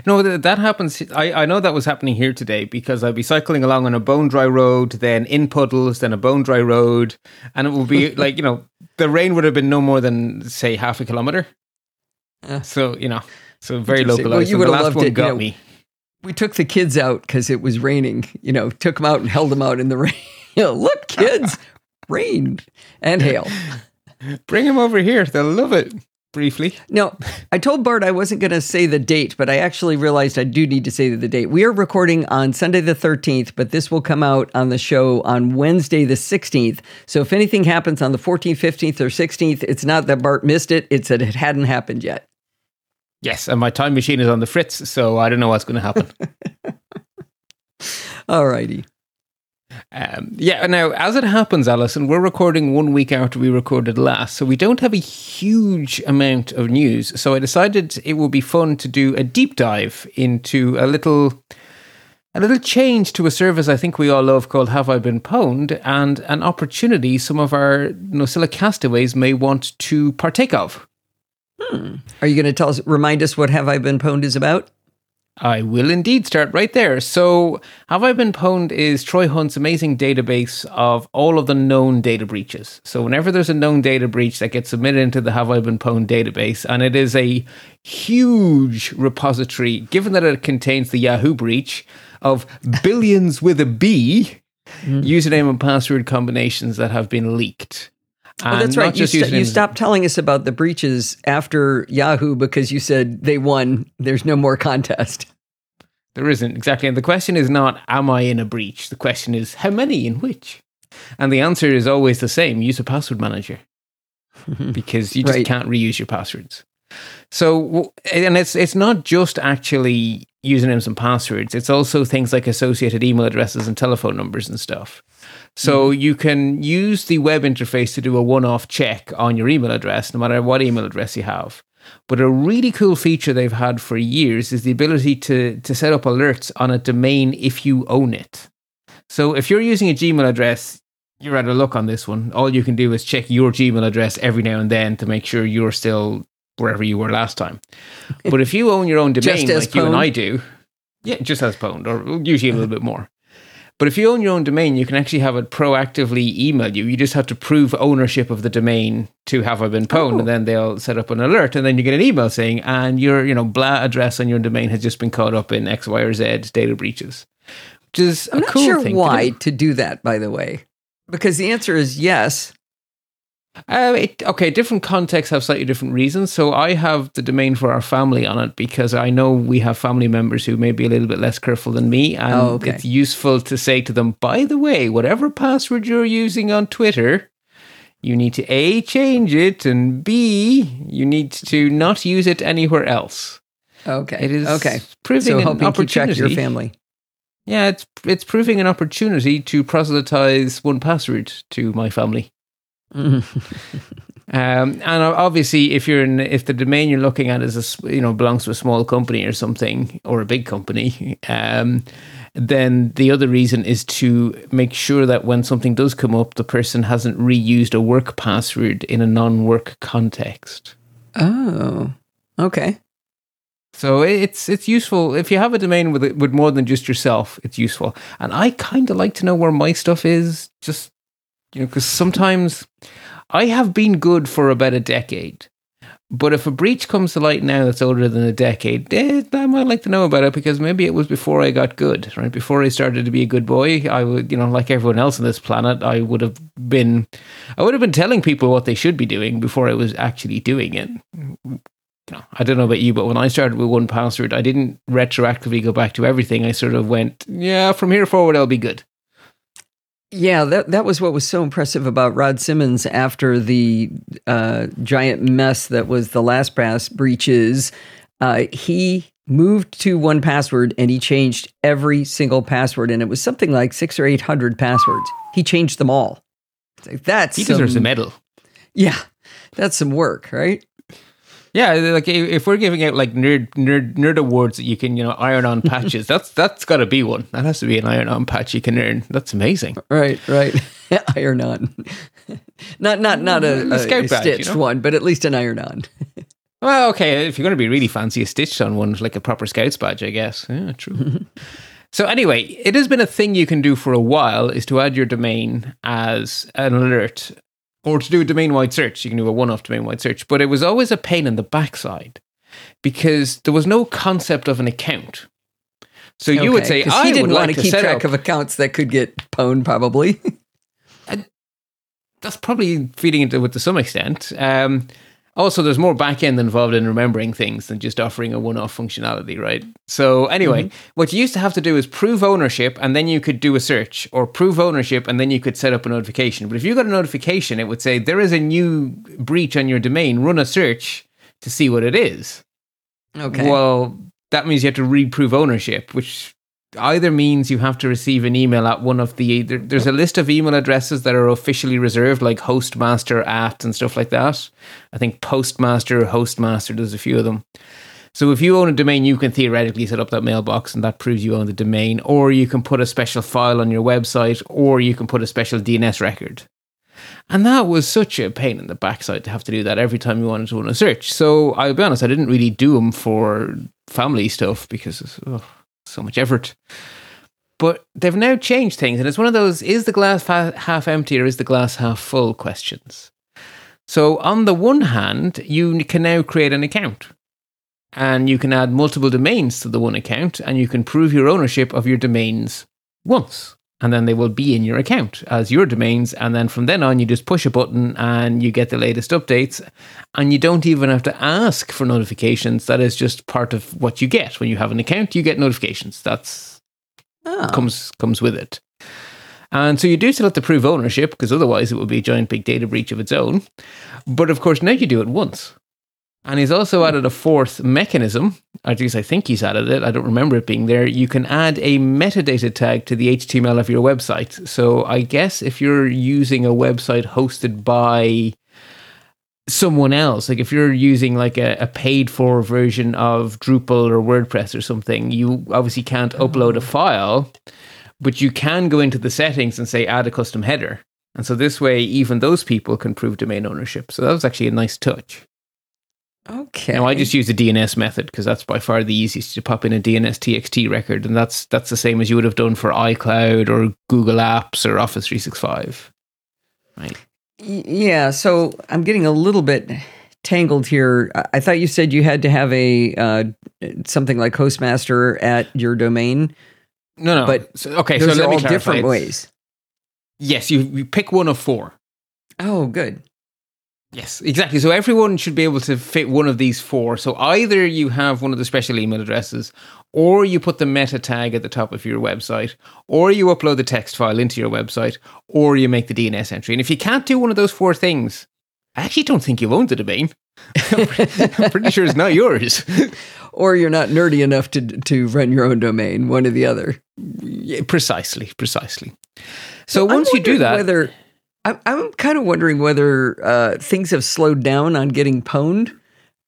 Speaker 2: No, that happens. I, I know that was happening here today because I'd be cycling along on a bone dry road, then in puddles, then a bone dry road. And it would be [laughs] like, you know, the rain would have been no more than, say, half a kilometer. Uh, so, you know. So very localized. Well, you would have loved it. Got you know, me.
Speaker 1: We took the kids out because it was raining. You know, took them out and held them out in the [laughs] rain. you [laughs] know, look, kids, [laughs] rain and hail.
Speaker 2: Bring them over here. They'll love it. briefly.
Speaker 1: No, I told Bart I wasn't going to say the date, but I actually realized I do need to say the date. We are recording on Sunday the 13th, but this will come out on the show on Wednesday the 16th. So if anything happens on the 14th, 15th, or 16th, it's not that Bart missed it, it's that it hadn't happened yet.
Speaker 2: Yes, and my time machine is on the fritz, so I don't know what's going to happen. [laughs]
Speaker 1: All righty.
Speaker 2: Um, yeah, now, as it happens, Alison, we're recording one week after we recorded last, so we don't have a huge amount of news. So I decided it would be fun to do a deep dive into a little. A little change to a service I think we all love called Have I Been Pwned, and an opportunity some of our Nosilla castaways may want to partake of.
Speaker 1: Hmm. Are you going to tell us, remind us what Have I Been Pwned is about?
Speaker 2: I will indeed start right there. So, Have I Been Pwned is Troy Hunt's amazing database of all of the known data breaches. So, whenever there's a known data breach that gets submitted into the Have I Been Pwned database, and it is a huge repository, given that it contains the Yahoo breach of billions with a B mm. username and password combinations that have been leaked.
Speaker 1: Oh, that's right. You, st- you, stopped telling us about the breaches after Yahoo because you said they won. There's no more contest.
Speaker 2: There isn't exactly. And the question is not, am I in a breach? The question is, how many in which? And the answer is always the same use a password manager [laughs] because you just right. can't reuse your passwords. So, and it's it's not just actually usernames and passwords. It's also things like associated email addresses and telephone numbers and stuff. So mm you can use the web interface to do a one-off check on your email address, no matter what email address you have. But a really cool feature they've had for years is the ability to to set up alerts on a domain if you own it. So if you're using a Gmail address, you're at a look on this one. All you can do is check your Gmail address every now and then to make sure you're still wherever you were last time. [laughs] But if you own your own domain, like pwned. you and I do, yeah, just as pwned, or usually a little bit more. But if you own your own domain, you can actually have it proactively email you. You just have to prove ownership of the domain to have I been pwned, oh. and then they'll set up an alert, and then you get an email saying, and your you know blah address on your domain has just been caught up in X, Y, or Z data breaches. Which is
Speaker 1: I'm
Speaker 2: not cool
Speaker 1: sure why to do. to do that, by the way, because the answer is yes.
Speaker 2: Uh, it, okay, different contexts have slightly different reasons. So I have the domain for our family on it because I know we have family members who may be a little bit less careful than me, and oh, okay. it's useful to say to them, by the way, whatever password you're using on Twitter, you need to a change it, and b you need to not use it anywhere else.
Speaker 1: Okay,
Speaker 2: it is
Speaker 1: okay.
Speaker 2: Proving so an opportunity.
Speaker 1: your family.
Speaker 2: Yeah, it's it's proving an opportunity to proselytize 1Password to my family. [laughs] um, and obviously, if you're in, if the domain you're looking at is a, you know belongs to a small company or something or a big company, [laughs] um, then the other reason is to make sure that when something does come up, the person hasn't reused a work password in a non-work context.
Speaker 1: Oh, okay.
Speaker 2: So it's it's useful if you have a domain with with more than just yourself. It's useful, and I kind of like to know where my stuff is, just you know, because sometimes I have been good for about a decade. But if a breach comes to light now that's older than a decade, eh, I might like to know about it because maybe it was before I got good, right? Before I started to be a good boy, I would, you know, like everyone else on this planet, I would have been, I would have been telling people what they should be doing before I was actually doing it. I don't know about you, but when I started with 1Password, I didn't retroactively go back to everything. I sort of went, yeah, from here forward, I'll be good.
Speaker 1: Yeah, that that was what was so impressive about Rod Simmons after the uh, giant mess that was the last LastPass breaches. Uh, he moved to 1Password and he changed every single password, and it was something like six or eight hundred passwords. He changed them all. Like, that's
Speaker 2: he deserves some, a medal.
Speaker 1: Yeah, that's some work, right?
Speaker 2: Yeah, eh, like if we're giving out like nerd nerd nerd awards that you can you know iron on patches, that's that's got to be one. That has to be an iron on patch you can earn. That's amazing.
Speaker 1: Right, right. [laughs] iron on, [laughs] not not not a, mm, a, a, a badge, stitched you know? one, but at least an iron on. [laughs]
Speaker 2: well, okay, if you're going to be really fancy, a stitched on one like a proper scouts badge, I guess. Yeah, true. So anyway, it has been a thing you can do for a while is to add your domain as an alert or to do a domain wide search. You can do a one off domain wide search, but it was always a pain in the backside because there was no concept of an account. So you would say, I
Speaker 1: didn't
Speaker 2: would
Speaker 1: want
Speaker 2: like
Speaker 1: to keep track up, of accounts that could get pwned, probably. [laughs]
Speaker 2: that's probably feeding into it to some extent. Um, Also, there's more back end involved in remembering things than just offering a one off functionality, right? So, anyway, mm-hmm. what you used to have to do is prove ownership and then you could do a search, or prove ownership and then you could set up a notification. But if you got a notification, it would say there is a new breach on your domain, run a search to see what it is.
Speaker 1: Okay.
Speaker 2: Well, that means you have to reprove ownership, which either means you have to receive an email at one of the there, there's a list of email addresses that are officially reserved like hostmaster at and stuff like that. I think postmaster hostmaster there's a few of them. So if you own a domain you can theoretically set up that mailbox and that proves you own the domain or you can put a special file on your website or you can put a special dns record. And that was such a pain in the backside to have to do that every time you wanted to run a search. So i'll be honest i didn't really do them for family stuff because oh, so much effort. But they've now changed things, and it's one of those is the glass half empty or is the glass half full questions. So, on the one hand, you can now create an account and you can add multiple domains to the one account and you can prove your ownership of your domains once and then they will be in your account as your domains. And then from then on, you just push a button and you get the latest updates. And you don't even have to ask for notifications. That is just part of what you get when you have an account. You get notifications. That's oh. comes comes with it. And so you do still have to prove ownership because otherwise it would be a giant big data breach of its own. But of course, now you do it once. And he's also added a fourth mechanism. At least I think he's added it. I don't remember it being there. You can add a metadata tag to the HTML of your website. So I guess if you're using a website hosted by someone else, like if you're using like a, a paid for version of Drupal or WordPress or something, you obviously can't oh. upload a mm-hmm. file, but you can go into the settings and say add a custom header. And so this way, even those people can prove domain ownership. So that was actually a nice touch.
Speaker 1: Okay.
Speaker 2: Now I just use the DNS method because that's by far the easiest to pop in a DNS TXT record, and that's that's the same as you would have done for iCloud or Google Apps or Office 365. Right.
Speaker 1: Yeah. So I'm getting a little bit tangled here. I thought you said you had to have a uh, something like Hostmaster at your domain.
Speaker 2: No, no.
Speaker 1: But
Speaker 2: so, okay,
Speaker 1: those
Speaker 2: so
Speaker 1: are all different ways.
Speaker 2: Yes, you, you pick one of four.
Speaker 1: Oh, good.
Speaker 2: Yes, exactly. So everyone should be able to fit one of these four. So either you have one of the special email addresses, or you put the meta tag at the top of your website, or you upload the text file into your website, or you make the DNS entry. And if you can't do one of those four things, I actually don't think you own the domain. I'm pretty sure it's not yours. [laughs]
Speaker 1: or you're not nerdy enough to to run your own domain, one or the other.
Speaker 2: Yeah, precisely, precisely. So, so once you do that,
Speaker 1: whether I'm kind of wondering whether uh, things have slowed down on getting pwned,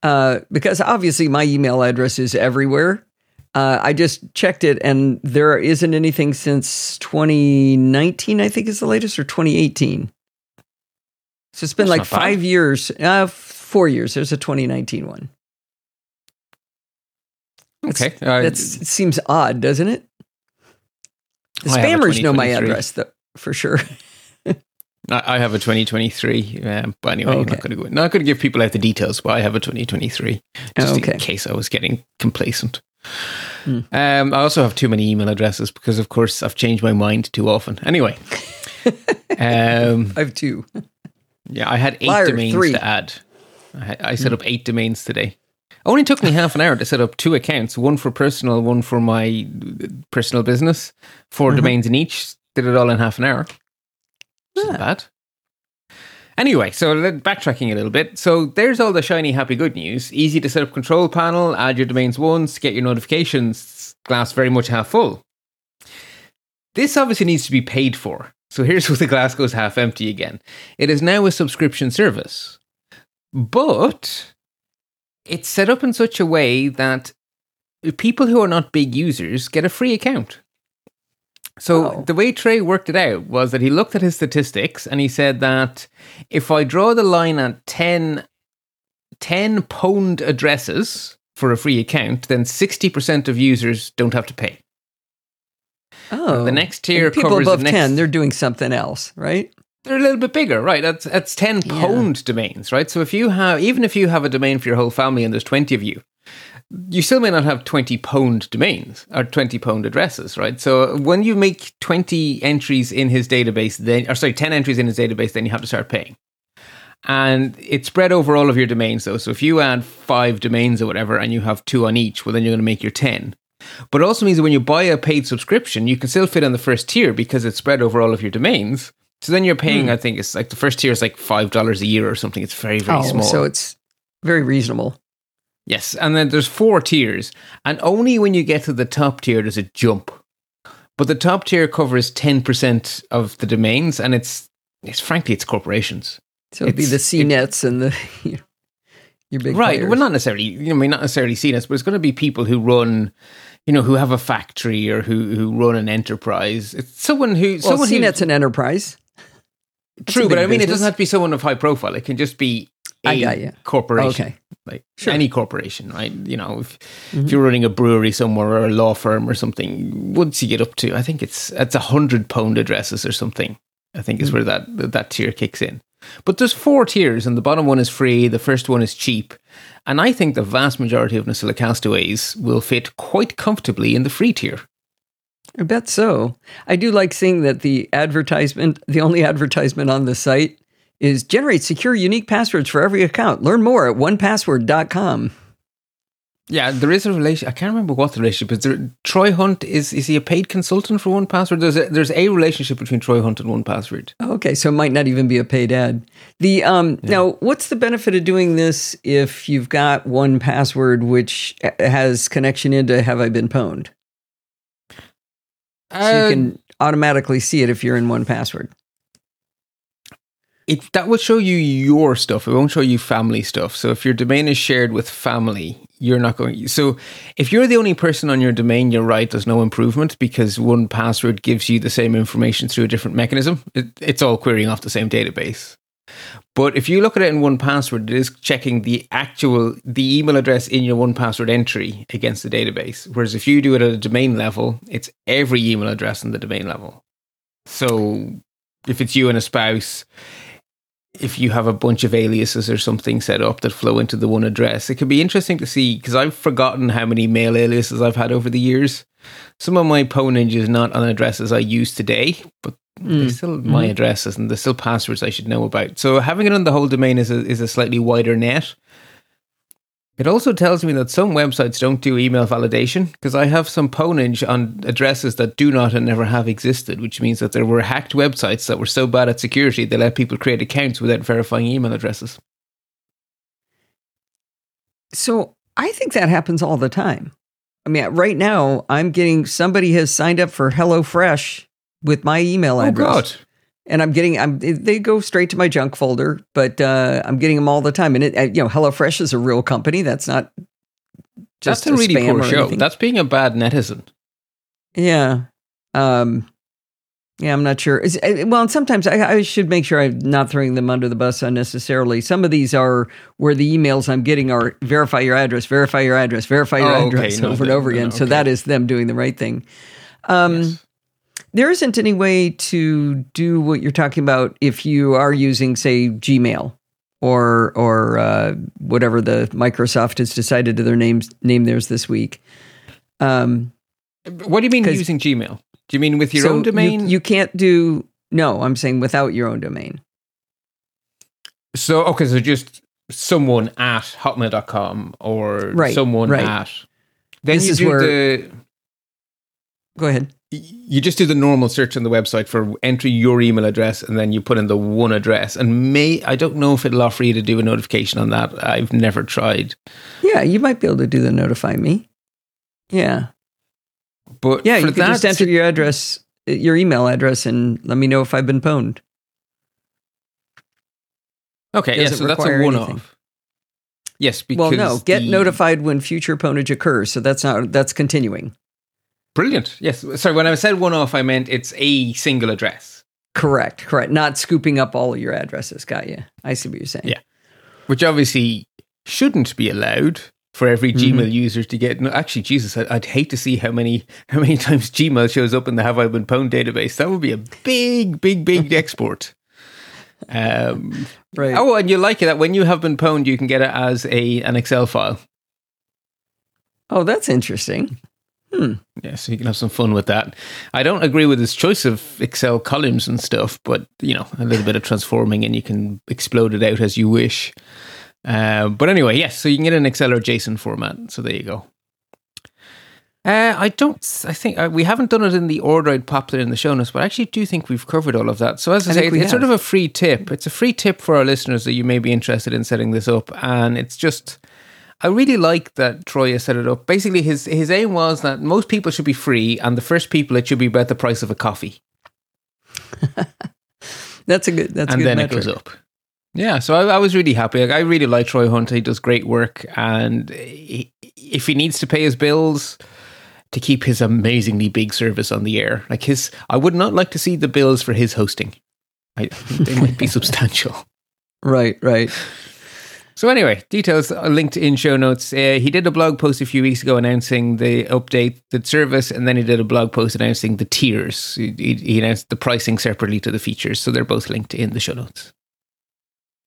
Speaker 1: uh, because obviously my email address is everywhere. Uh, I just checked it, and there isn't anything since 2019. I think is the latest, or 2018. So it's been That's like five bad. years, uh, four years. There's a 2019 one.
Speaker 2: Okay,
Speaker 1: uh, that seems odd, doesn't it? The spammers know my address, though, for sure. [laughs]
Speaker 2: I have a 2023, um, but anyway, okay. I'm not going to go. Not going to give people out the details, but I have a 2023 just okay. in case I was getting complacent. Hmm. Um, I also have too many email addresses because, of course, I've changed my mind too often. Anyway, [laughs]
Speaker 1: um, I have two.
Speaker 2: Yeah, I had eight Liar, domains three. to add. I, I set hmm. up eight domains today. It Only took me half an hour to set up two accounts, one for personal, one for my personal business. 4 mm-hmm. domains in each. Did it all in half an hour. Isn't bad. Anyway, so backtracking a little bit. So there's all the shiny, happy, good news. Easy to set up control panel, add your domains once, get your notifications, glass very much half full. This obviously needs to be paid for. So here's [laughs] where the glass goes half empty again. It is now a subscription service, but it's set up in such a way that people who are not big users get a free account. So oh. the way Troy worked it out was that he looked at his statistics and he said that if I draw the line at 10, 10 pwned addresses for a free account, then 60% of users don't have to pay.
Speaker 1: Oh.
Speaker 2: the next tier
Speaker 1: and people
Speaker 2: covers
Speaker 1: above
Speaker 2: the next,
Speaker 1: 10, they're doing something else, right?
Speaker 2: They're a little bit bigger, right? That's that's 10 pwned yeah. domains, right? So if you have even if you have a domain for your whole family and there's 20 of you, you still may not have 20 pwned domains or 20 pwned addresses, right? So when you make 20 entries in his database, then, or sorry, 10 entries in his database, then you have to start paying. And it's spread over all of your domains, though. So if you add five domains or whatever and you have two on each, well, then you're going to make your 10. But it also means that when you buy a paid subscription, you can still fit on the first tier because it's spread over all of your domains. So then you're paying, hmm. I think it's like the first tier is like $5 a year or something. It's very, very
Speaker 1: oh,
Speaker 2: small.
Speaker 1: so it's very reasonable.
Speaker 2: Yes, and then there's four tiers, and only when you get to the top tier does it jump. But the top tier covers ten percent of the domains, and it's it's frankly it's corporations.
Speaker 1: So it'd be
Speaker 2: It's-
Speaker 1: the CNETs and the [laughs] your big
Speaker 2: right?
Speaker 1: players.
Speaker 2: Well, not necessarily. You know, I mean, not necessarily CNETs, but it's going to be people who run, you know, who have a factory or who who run an enterprise. It's someone who
Speaker 1: well,
Speaker 2: someone who
Speaker 1: CNET's an enterprise. That's
Speaker 2: true, but I mean, it doesn't have to be someone of high profile. It can just be
Speaker 1: I got ya.
Speaker 2: corporation.
Speaker 1: Okay.
Speaker 2: like
Speaker 1: Sure. Mm-hmm.
Speaker 2: any corporation, right? You know, if, if you're running a brewery somewhere or a law firm or something, once you get up to, I think it's it's a hundred pound addresses or something. I think is
Speaker 1: Mm-hmm.
Speaker 2: where that that tier kicks in. But there's four tiers, and the bottom one is free. The first one is cheap, and I think the vast majority of Nosilla castaways will fit quite comfortably in the free tier.
Speaker 1: I bet so. I do like seeing that the advertisement, the only advertisement on the site is generate secure, unique passwords for every account. Learn more at onepassword.com.
Speaker 2: Yeah, there is a relation. I can't remember what the relationship is. There, Troy Hunt is is he a paid consultant for 1Password? There's a, there's a relationship between Troy Hunt and 1Password.
Speaker 1: Okay, so it might not even be a paid ad. The um now, what's the benefit of doing this if you've got 1Password which uh, has connection into Have I Been Pwned? So
Speaker 2: Uh,
Speaker 1: you can automatically see it if you're in 1Password.
Speaker 2: It that will show you your stuff. It won't show you family stuff. So if your domain is shared with family, you're not going. So if you're the only person on your domain, you're right. There's no improvement because 1Password gives you the same information through a different mechanism. It, it's all querying off the same database. But if you look at it in 1Password, it is checking the actual the email address in your 1Password entry against the database. Whereas if you do it at a domain level, it's every email address in the domain level. So if it's you and a spouse, if you have a bunch of aliases or something set up that flow into the one address, it could be interesting to see because I've forgotten how many mail aliases I've had over the years. Some of my pwnage is not on addresses I use today, but they're mm, still mm. my addresses and they're still passwords I should know about. So having it on the whole domain is a, is a slightly wider net. It also tells me that some websites don't do email validation because I have some pwnage on addresses that do not and never have existed, which means that there were hacked websites that were so bad at security they let people create accounts without verifying email addresses.
Speaker 1: So I think that happens all the time. I mean, right now, I'm getting somebody has signed up for HelloFresh with my email oh, address. And I'm getting I'm they go straight to my junk folder, but uh, I'm getting them all the time. And it, you know, HelloFresh is a real company. That's not just
Speaker 2: That's a really
Speaker 1: spam
Speaker 2: poor
Speaker 1: or
Speaker 2: show.
Speaker 1: anything.
Speaker 2: That's being a bad netizen.
Speaker 1: yeah, um, yeah. I'm not sure. Is, uh, well, and sometimes I, I should make sure I'm not throwing them under the bus unnecessarily. Some of these are where the emails I'm getting are verify your address, verify your address, verify your
Speaker 2: Oh, okay.
Speaker 1: address
Speaker 2: No,
Speaker 1: over and over
Speaker 2: no,
Speaker 1: again.
Speaker 2: no,
Speaker 1: So that is them doing the right thing. Um,
Speaker 2: Yes.
Speaker 1: There isn't any way to do what you're talking about if you are using, say, Gmail or or uh, whatever the Microsoft has decided to their names name theirs this week. Um,
Speaker 2: What do you mean using Gmail? Do you mean with your
Speaker 1: so
Speaker 2: own
Speaker 1: you-
Speaker 2: domain?
Speaker 1: you, can't do. No, I'm saying without your own domain.
Speaker 2: so, okay, so just someone at hotmail.com or
Speaker 1: Right,
Speaker 2: someone
Speaker 1: right.
Speaker 2: at. Then
Speaker 1: This
Speaker 2: you
Speaker 1: is
Speaker 2: do
Speaker 1: where-
Speaker 2: the.
Speaker 1: Go ahead.
Speaker 2: You just do the normal search on the website for enter your email address and then you put in the one address. And may I don't know if it'll offer you to do a notification on that. I've never tried.
Speaker 1: Yeah, you might be able to do the notify me. Yeah,
Speaker 2: But
Speaker 1: yeah. You can just enter your address, uh, your email address, and let me know if I've been pwned.
Speaker 2: Okay, yeah,
Speaker 1: Doesn't
Speaker 2: so that's a
Speaker 1: require
Speaker 2: one
Speaker 1: anything.
Speaker 2: off. Yes, because
Speaker 1: Well, no. Get
Speaker 2: the-
Speaker 1: notified when future pwnage occurs. So that's not that's continuing.
Speaker 2: Brilliant. Yes. Sorry, when I said one off, I meant it's a single address,
Speaker 1: Correct, correct. Not scooping up all of your addresses. Got you. I see what you're saying.
Speaker 2: Yeah. which obviously shouldn't be allowed for every
Speaker 1: Mm-hmm.
Speaker 2: Gmail user to get. No, actually, Jesus, I'd, I'd hate to see how many [laughs] how many times Gmail shows up in the Have I Been Pwned database. That would be a big, big, big [laughs] export. Um,
Speaker 1: Right.
Speaker 2: oh, and you like it that when you have been pwned, you can get it as a an Excel file.
Speaker 1: Oh, that's interesting.
Speaker 2: Hmm. Yeah, so you can have some fun with that. I don't agree with his choice of Excel columns and stuff, but you know, a little bit of transforming and you can explode it out as you wish. Uh, but anyway, yes, so you can get an Excel or JSON format. So there you go. Uh, I don't. I think uh, we haven't done it in the order I'd popped it in the show notes, but I actually do think we've covered all of that. So as I, I say, it's have. sort of a free tip. It's a free tip for our listeners that you may be interested in setting this up, and it's just. I really like that Troy has set it up. Basically, his his aim was that most people should be free, and the first people it should be about the price of a coffee. [laughs]
Speaker 1: that's a good. That's
Speaker 2: and
Speaker 1: good
Speaker 2: then
Speaker 1: metric.
Speaker 2: it goes up. Yeah, so I, I, was really happy. Like, I really like Troy Hunt. He does great work, and he, if he needs to pay his bills, to keep his amazingly big service on the air. Like his, I would not like to see the bills for his hosting. I, they might be [laughs] substantial.
Speaker 1: Right, right.
Speaker 2: So anyway, details are linked in show notes. Uh, he did a blog post a few weeks ago announcing the update, the service, and then he did a blog post announcing the tiers. He, he announced the pricing separately to the features, so they're both linked in the show notes.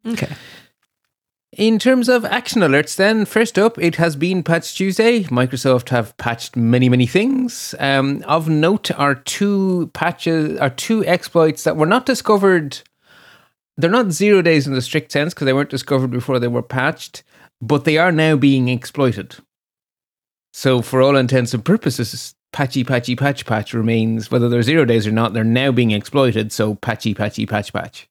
Speaker 1: Okay.
Speaker 2: In terms of action alerts, then, first up, it has been Patch Tuesday. Microsoft have patched many, many things. Um, of note are two patches, are two exploits that were not discovered. They're not zero days in the strict sense because they weren't discovered before they were patched, but they are now being exploited. So, for all intents and purposes, patchy, patchy, patch, patch remains, whether they're zero days or not, they're now being exploited. So, patchy, patchy, patch, patch.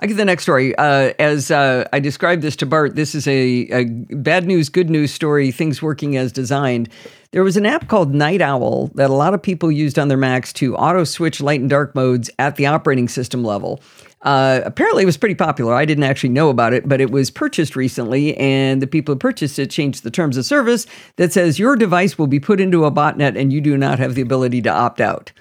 Speaker 1: I get the next story. Uh, as uh, I described this to Bart, this is a, a, bad news, good news story, things working as designed. There was an app called Night Owl that a lot of people used on their Macs to auto switch light and dark modes at the operating system level. Uh, apparently, it was pretty popular. I didn't actually know about it, but it was purchased recently, and the people who purchased it changed the terms of service that says your device will be put into a botnet and you do not have the ability to opt out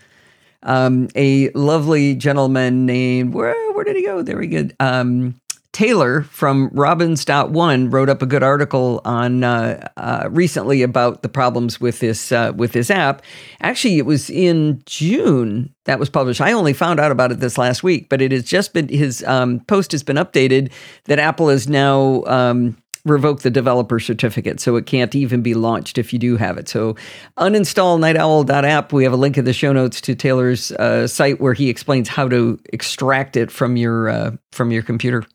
Speaker 1: um, a lovely gentleman named where where did he go? There we go. Um, Taylor from Robins.one wrote up a good article on uh, uh, recently about the problems with this uh, with this app. Actually, it was in June that was published. I only found out about it this last week, but it has just been his um, post has been updated that Apple is now um, the developer certificate. So it can't even be launched if you do have it. So uninstall nightowl.app. We have a link in the show notes to Taylor's uh, site where he explains how to extract it from your uh, from your computer.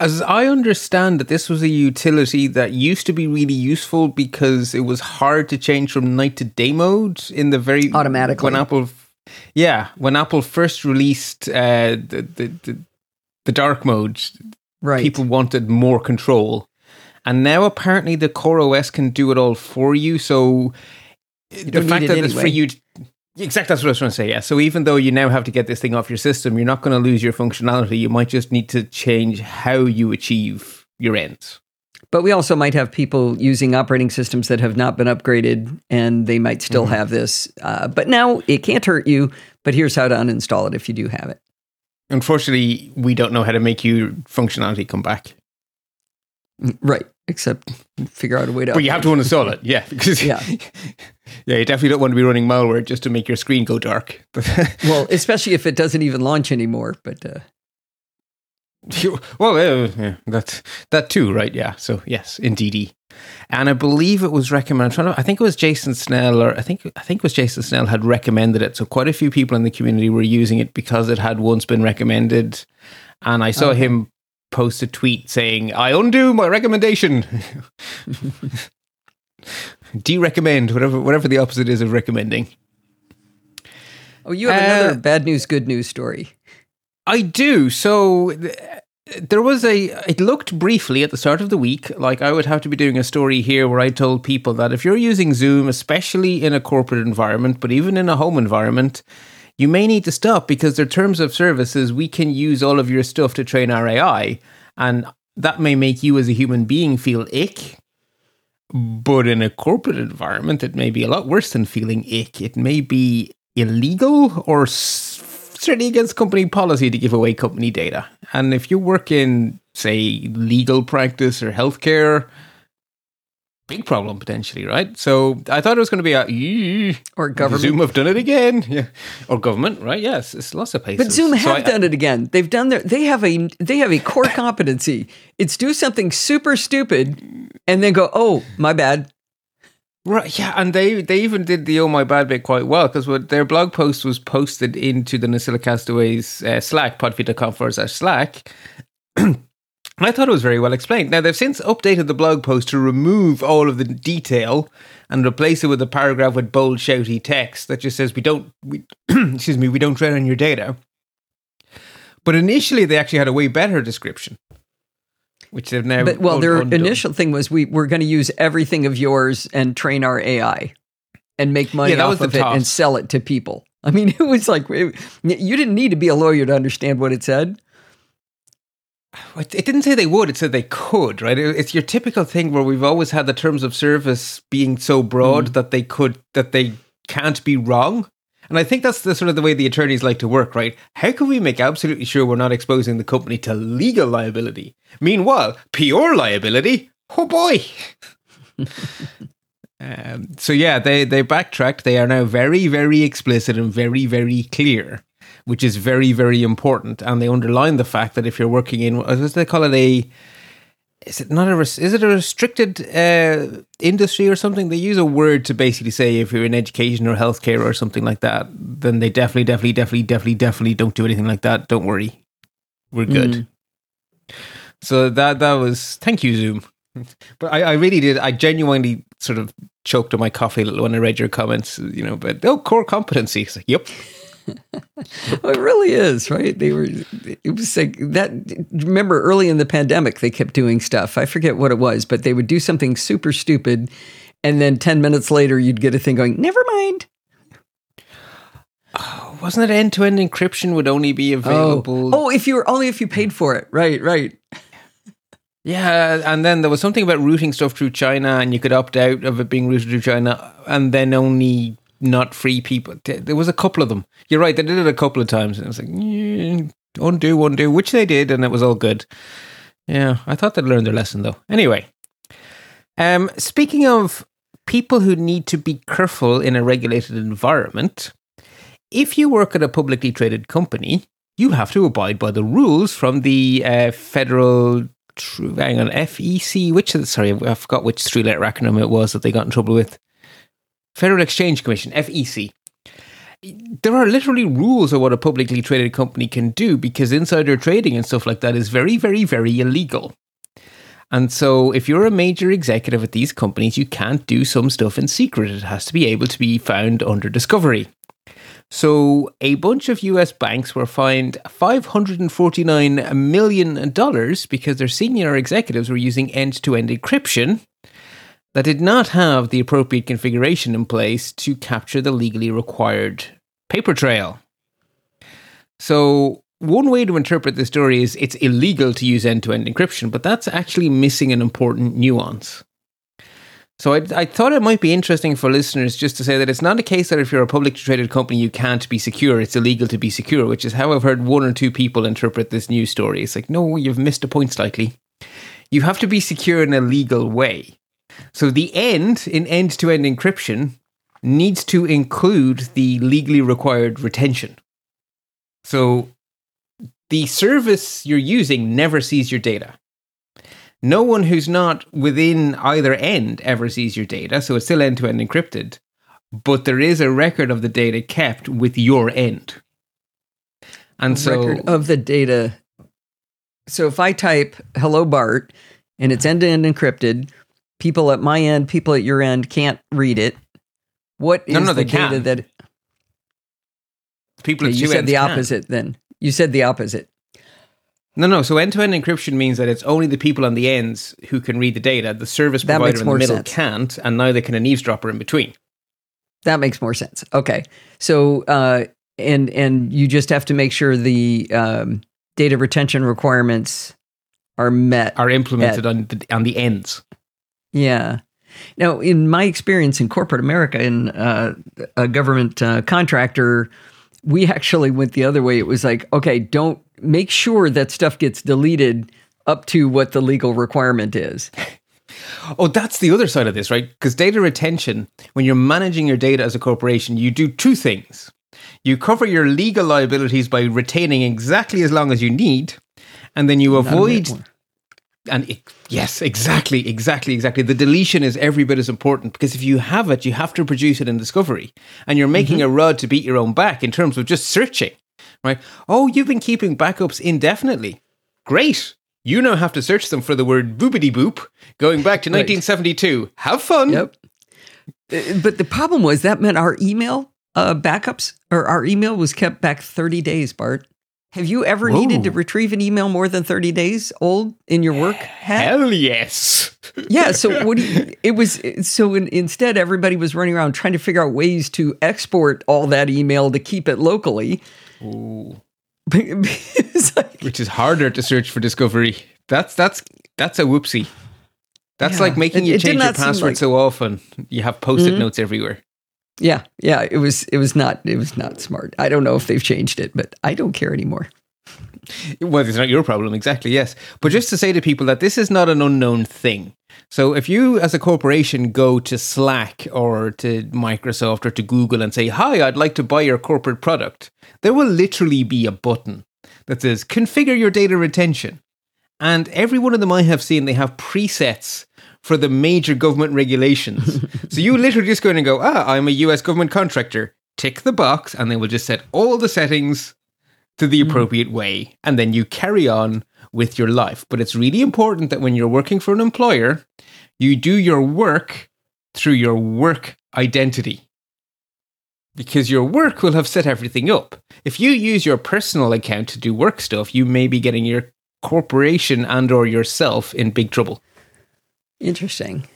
Speaker 2: As I understand that this was a utility that used to be really useful because it was hard to change from night to day mode in the very
Speaker 1: automatically
Speaker 2: when Apple, yeah, when Apple first released uh, the, the, the the dark mode,
Speaker 1: Right.
Speaker 2: People wanted more control. And now apparently the Core OS can do it all for you. So
Speaker 1: you the fact that it's for
Speaker 2: you. Exactly, that's what I was trying to say. Yeah. So even though you now have to get this thing off your system, you're not going to lose your functionality. You might just need to change how you achieve your ends.
Speaker 1: But we also might have people using operating systems that have not been upgraded and they might still mm-hmm. have this. Uh, but now it can't hurt you. But here's how to uninstall it if you do have it.
Speaker 2: Unfortunately, we don't know how to make your functionality come back.
Speaker 1: Right. Except figure out a way to.
Speaker 2: But you have to uninstall it. Yeah. Because yeah. [laughs] yeah, you definitely don't want to be running malware just to make your screen go dark. [laughs]
Speaker 1: well, especially if it doesn't even launch anymore. But uh,
Speaker 2: well, uh, yeah, that that too, right? Yeah. So yes, indeedy. And I believe it was recommended. To, i think it was Jason Snell, or I think I think it was Jason Snell had recommended it. So quite a few people in the community were using it because it had once been recommended. And I saw okay. him post a tweet saying, "I undo my recommendation." De-recommend whatever whatever the opposite is of recommending.
Speaker 1: Oh, you have uh, another bad news, good news story.
Speaker 2: I do. So there was a it looked briefly at the start of the week like i would have to be doing a story here where i told people that if you're using zoom especially in a corporate environment but even in a home environment you may need to stop because their terms of services we can use all of your stuff to train our ai and that may make you as a human being feel ick but in a corporate environment it may be a lot worse than feeling ick it may be illegal or certainly against company policy to give away company data. And if you work in, say, legal practice or healthcare, big problem potentially, right? So I thought it was going to be a
Speaker 1: or government.
Speaker 2: Zoom have done it again, [laughs] yeah, or government, right? Yes, it's lots of places.
Speaker 1: But Zoom have so done it again. They've done their. They have a. They have a core [coughs] competency. It's do something super stupid, and then go, "Oh, my bad."
Speaker 2: Right, yeah, and they they even did the oh my bad bit quite well because their blog post was posted into the Nosilla Castaways uh, Slack, podfeet.com forward slash Slack. I thought it was very well explained. Now they've since updated the blog post to remove all of the detail and replace it with a paragraph with bold, shouty text that just says we don't, we, [clears throat] excuse me, we don't tread on your data. But initially, they actually had a way better description which they've now.
Speaker 1: But well, their undone. initial thing was we we're going to use everything of yours and train our AI and make money yeah, off of it and sell it to people. I mean, [laughs] it was like it, you didn't need to be a lawyer to understand what it said.
Speaker 2: It didn't say they would; it said they could. Right? It's your typical thing where we've always had the terms of service being so broad mm. that they could that they can't be wrong. And I think that's the sort of the way the attorneys like to work, right? How can we make absolutely sure we're not exposing the company to legal liability? Meanwhile, pure liability, oh boy. [laughs] um, so yeah, they they backtracked. They are now very very explicit and very very clear, which is very very important. And they underline the fact that if you're working in, as they call it, a is it not a is it a restricted uh, industry or something? They use a word to basically say if you're in education or healthcare or something like that, then they definitely, definitely, definitely, definitely, definitely don't do anything like that. Don't worry, we're good. Mm. So that that was thank you Zoom, but I, I really did. I genuinely sort of choked on my coffee a little when I read your comments. You know, but oh, core competency. Like, yep.
Speaker 1: Well, it really is, right? They were, it was like that. Remember early in the pandemic, they kept doing stuff. I forget what it was, but they would do something super stupid. And then 10 minutes later, you'd get a thing going, never mind.
Speaker 2: Oh, wasn't it end to end encryption would only be oh. available?
Speaker 1: Oh. oh, if you were only if you paid for it. Right, right.
Speaker 2: Yeah, and then there was something about routing stuff through China, and you could opt out of it being routed through China, and then only not free people. There was a couple of them. You're right. They did it a couple of times, and it was like yeah, undo, undo, which they did, and it was all good. Yeah, I thought they'd learned their lesson though. Anyway, um, speaking of people who need to be careful in a regulated environment, if you work at a publicly traded company, you have to abide by the rules from the uh, federal. Hang on, FEC. Which sorry, I forgot which three-letter acronym it was that they got in trouble with. Federal Exchange Commission, FEC. There are literally rules of what a publicly traded company can do because insider trading and stuff like that is very, very, very illegal. And so, if you're a major executive at these companies, you can't do some stuff in secret. It has to be able to be found under discovery. So, a bunch of US banks were fined $549 million because their senior executives were using end to end encryption that did not have the appropriate configuration in place to capture the legally required paper trail. So, one way to interpret the story is it's illegal to use end to end encryption, but that's actually missing an important nuance. So I, I, thought it might be interesting for listeners just to say that it's not a case that if you're a publicly traded company, you can't be secure. It's illegal to be secure, which is how I've heard one or two people interpret this news story. It's like, no, you've missed a point slightly. You have to be secure in a legal way. So the end in end to end encryption needs to include the legally required retention. So the service you're using never sees your data. No one who's not within either end ever sees your data, so it's still end to end encrypted, but there is a record of the data kept with your end.
Speaker 1: And so record of the data. So if I type hello Bart and it's end to end encrypted, people at my end, people at your end can't read it. What is no, no, the data can. that
Speaker 2: people okay,
Speaker 1: you said the opposite
Speaker 2: can.
Speaker 1: then. You said the opposite.
Speaker 2: No, no. So end-to-end encryption means that it's only the people on the ends who can read the data. The service that provider in the middle sense. can't, and now they can an eavesdropper in between.
Speaker 1: That makes more sense. Okay, so uh, and and you just have to make sure the um, data retention requirements are met,
Speaker 2: are implemented at, on the on the ends.
Speaker 1: Yeah. Now, in my experience in corporate America, in uh, a government uh, contractor, we actually went the other way. It was like, okay, don't make sure that stuff gets deleted up to what the legal requirement is. [laughs]
Speaker 2: Oh, that's the other side of this, right? Because data retention, when you're managing your data as a corporation, you do two things. You cover your legal liabilities by retaining exactly as long as you need, and then you avoid And it, yes, exactly, exactly, exactly. The deletion is every bit as important because if you have it, you have to produce it in Discovery. And you're making mm-hmm. a rod to beat your own back in terms of just searching, right? Oh, you've been keeping backups indefinitely. Great. You now have to search them for the word boobity boop going back to right. 1972. Have fun.
Speaker 1: Yep. Uh, but the problem was that meant our email uh, backups or our email was kept back 30 days, Bart. Have you ever Whoa. needed to retrieve an email more than 30 days old in your work
Speaker 2: hat? Hell yes.
Speaker 1: yeah. So what do you, it was, so in, instead everybody was running around trying to figure out ways to export all that email to keep it locally.
Speaker 2: Ooh. [laughs] like, Which is harder to search for discovery. That's, that's, that's a whoopsie. That's yeah. like making it, you change your password like, so often. You have post-it mm-hmm. notes everywhere.
Speaker 1: Yeah, yeah, it was it was not it was not smart. I don't know if they've changed it, but I don't care anymore.
Speaker 2: Well, it's not your problem, exactly, yes. But just to say to people that this is not an unknown thing. So if you as a corporation go to Slack or to Microsoft or to Google and say, Hi, I'd like to buy your corporate product, there will literally be a button that says configure your data retention. And every one of them I have seen, they have presets for the major government regulations. [laughs] so you literally just go in and go, ah, I'm a US government contractor. Tick the box, and they will just set all the settings to the hmm. appropriate way. And then you carry on with your life. But it's really important that when you're working for an employer, you do your work through your work identity. Because your work will have set everything up. If you use your personal account to do work stuff, you may be getting your corporation and or yourself in big trouble.
Speaker 1: Interesting.